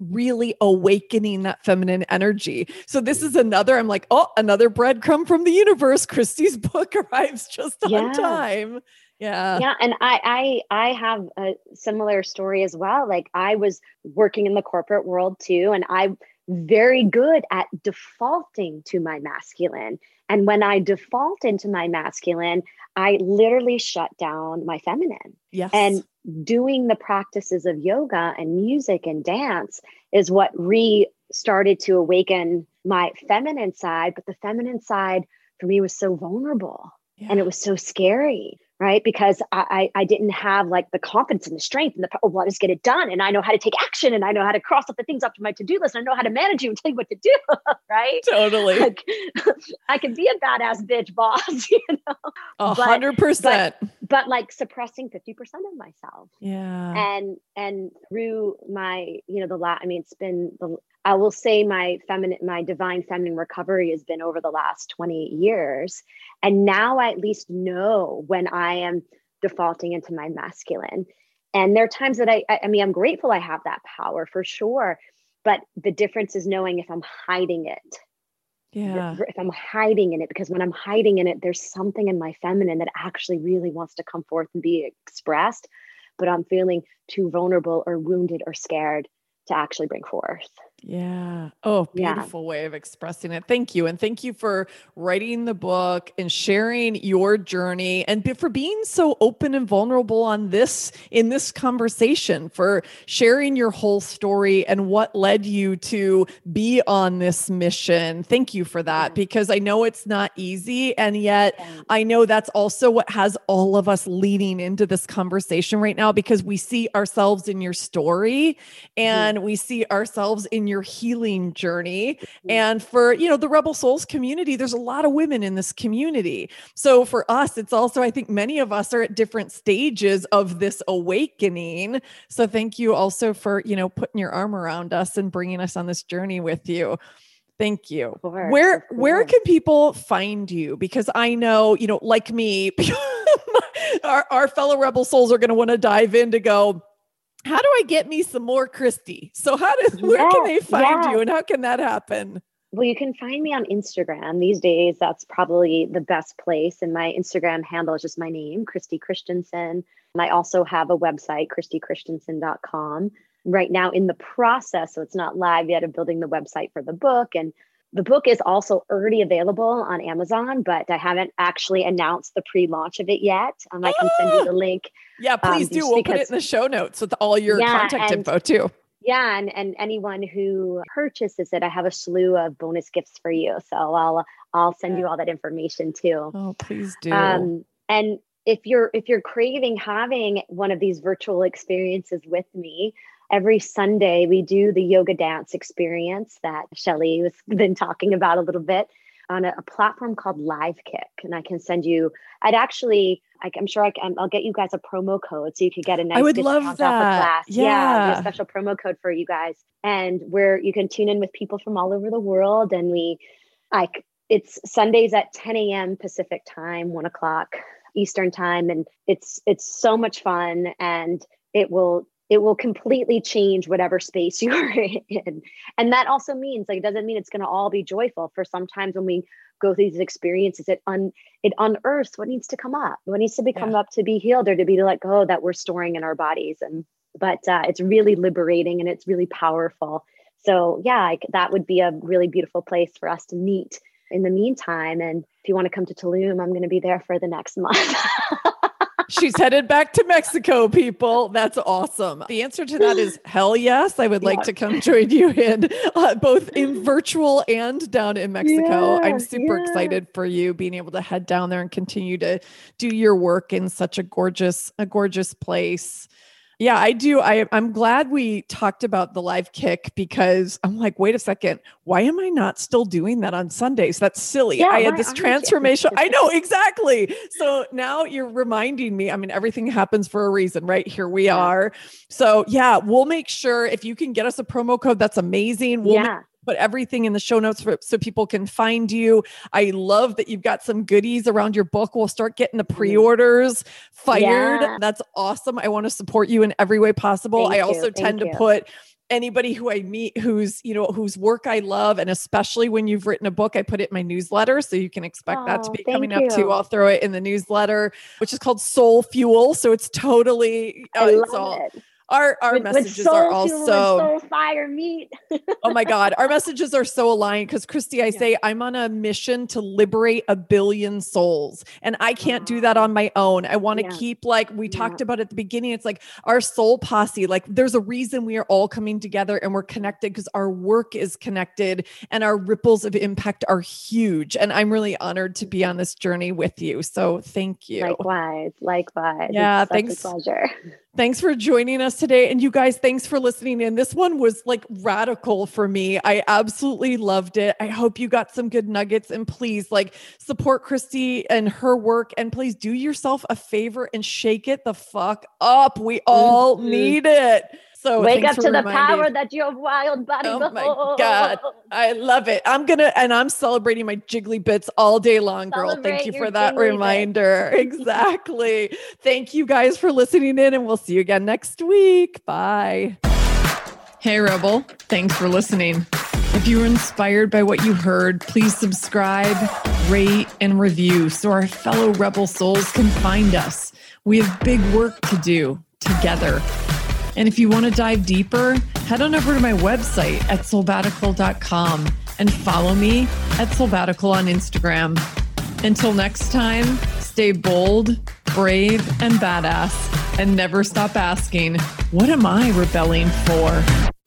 really awakening that feminine energy. So this is another, I'm like, oh, another breadcrumb from the universe. Cristi's book arrives just on yeah. time. Yeah. Yeah. And I I I have a similar story as well. Like I was working in the corporate world too, and I'm very good at defaulting to my masculine. And when I default into my masculine, I literally shut down my feminine. Yes. And doing the practices of yoga and music and dance is what re started to awaken my feminine side. But the feminine side for me was so vulnerable yeah. and it was so scary right? Because I, I, I didn't have like the confidence and the strength and the oh, well, just get it done, and I know how to take action, and I know how to cross off the things off to my to do list, and I know how to manage you and tell you what to do, right? Totally. Like, I can be a badass bitch boss, you know. A hundred percent. But like suppressing fifty percent of myself. Yeah. And and through my you know the last, I mean, it's been the I will say my feminine, my divine feminine recovery has been over the last 20 years. And now I at least know when I am defaulting into my masculine. And there are times that I, I mean, I'm grateful I have that power for sure. But the difference is knowing if I'm hiding it. Yeah. If I'm hiding in it, because when I'm hiding in it, there's something in my feminine that actually really wants to come forth and be expressed. But I'm feeling too vulnerable or wounded or scared to actually bring forth. Yeah. Oh, beautiful yeah. way of expressing it. Thank you. And thank you for writing the book and sharing your journey and for being so open and vulnerable on this in this conversation, for sharing your whole story and what led you to be on this mission. Thank you for that mm. because I know it's not easy. And yet I know that's also what has all of us leading into this conversation right now because we see ourselves in your story mm-hmm. and we see ourselves in your healing journey. Mm-hmm. And for, you know, the Rebel Souls community, there's a lot of women in this community. So for us, it's also, I think many of us are at different stages of this awakening. So thank you also for, you know, putting your arm around us and bringing us on this journey with you. Thank you. Course, where where can people find you? Because I know, you know, like me, our, our fellow rebel souls are going to want to dive in to go, how do I get me some more Cristi? So how does where yeah, can they find yeah. you and how can that happen? Well, you can find me on Instagram these days. That's probably the best place. And my Instagram handle is just my name, Cristi Christensen. And I also have a website, cristichristensen.com. Right now in the process, so it's not live yet, of building the website for the book and the book is also already available on Amazon, but I haven't actually announced the pre-launch of it yet. Um, I can send you the link. Yeah, um, please um, do. We'll because, put it in the show notes with all your yeah, contact and, info too. Yeah, and, and anyone who purchases it, I have a slew of bonus gifts for you. So I'll I'll send you all that information too. Oh, please do. Um, and if you're if you're craving having one of these virtual experiences with me, every Sunday we do the yoga dance experience that Shelly was been talking about a little bit on a, a, platform called LiveKick. And I can send you, I'd actually, I, am sure I can, I'll get you guys a promo code so you could get a nice I would love that. class. Yeah. yeah a special promo code for you guys. And where you can tune in with people from all over the world. And we, like, it's Sundays at 10 a.m. Pacific time, one o'clock Eastern time. And it's, it's so much fun and it will it will completely change whatever space you're in. And that also means like it doesn't mean it's going to all be joyful. For sometimes when we go through these experiences, it un it unearths what needs to come up, what needs to become yeah. up to be healed or to be let go that we're storing in our bodies. And but uh, it's really liberating and it's really powerful. So yeah, like, that would be a really beautiful place for us to meet in the meantime. And if you want to come to Tulum, I'm going to be there for the next month. She's headed back to Mexico, people. That's awesome. The answer to that is hell yes. I would like to come join you in uh, both in virtual and down in Mexico. Yeah, I'm super yeah. excited for you being able to head down there and continue to do your work in such a gorgeous, a gorgeous place. Yeah, I do. I, I'm glad we talked about the LiveKick because I'm like, wait a second, why am I not still doing that on Sundays? That's silly. Yeah, I had this transformation. I know exactly. So now you're reminding me. I mean, everything happens for a reason, right? Here we are. So yeah, we'll make sure if you can get us a promo code, that's amazing. We'll yeah put everything in the show notes for, so people can find you. I love that you've got some goodies around your book. We'll start getting the mm-hmm. pre-orders fired. Yeah. That's awesome. I want to support you in every way possible. Thank I also tend you. to put anybody who I meet who's, you know, whose work I love. And especially when you've written a book, I put it in my newsletter. So you can expect oh, that to oh, be coming you. up too. I'll throw it in the newsletter, which is called Soul Fuel. So it's totally, uh, I love it's all, it. Our our with, messages with are also fire meat. oh my god our messages are so aligned because cristi i Yeah. say i'm on a mission to liberate a billion souls and i can't do that on ah. my own i want to Yeah. keep like we Yeah. talked about at the beginning it's like our soul posse like there's a reason we are all coming together and we're connected because our work is connected and our ripples of impact are huge and i'm really honored to be on this journey with you so thank you Likewise, likewise. Yeah, thanks. A pleasure. Thanks for joining us today. And you guys, thanks for listening in. This one was like radical for me. I absolutely loved it. I hope you got some good nuggets. And please, like, support Cristi and her work. And please do yourself a favor and shake it the fuck up. We all Mhm. need it. So Wake up to the reminding- power that your wild body Oh my holds. God. I love it. I'm gonna and I'm celebrating my jiggly bits all day long, girl. Thank you for that jiggly bits. reminder. Exactly. Thank you guys for listening in, and we'll see you again next week. Bye. Hey, Rebel. Thanks for listening. If you were inspired by what you heard, please subscribe, rate, and review so our fellow Rebel souls can find us. We have big work to do together. And if you want to dive deeper, head on over to my website at soulbatical.com and follow me at soulbatical on Instagram. Until next time, stay bold, brave, and badass, and never stop asking, what am I rebelling for?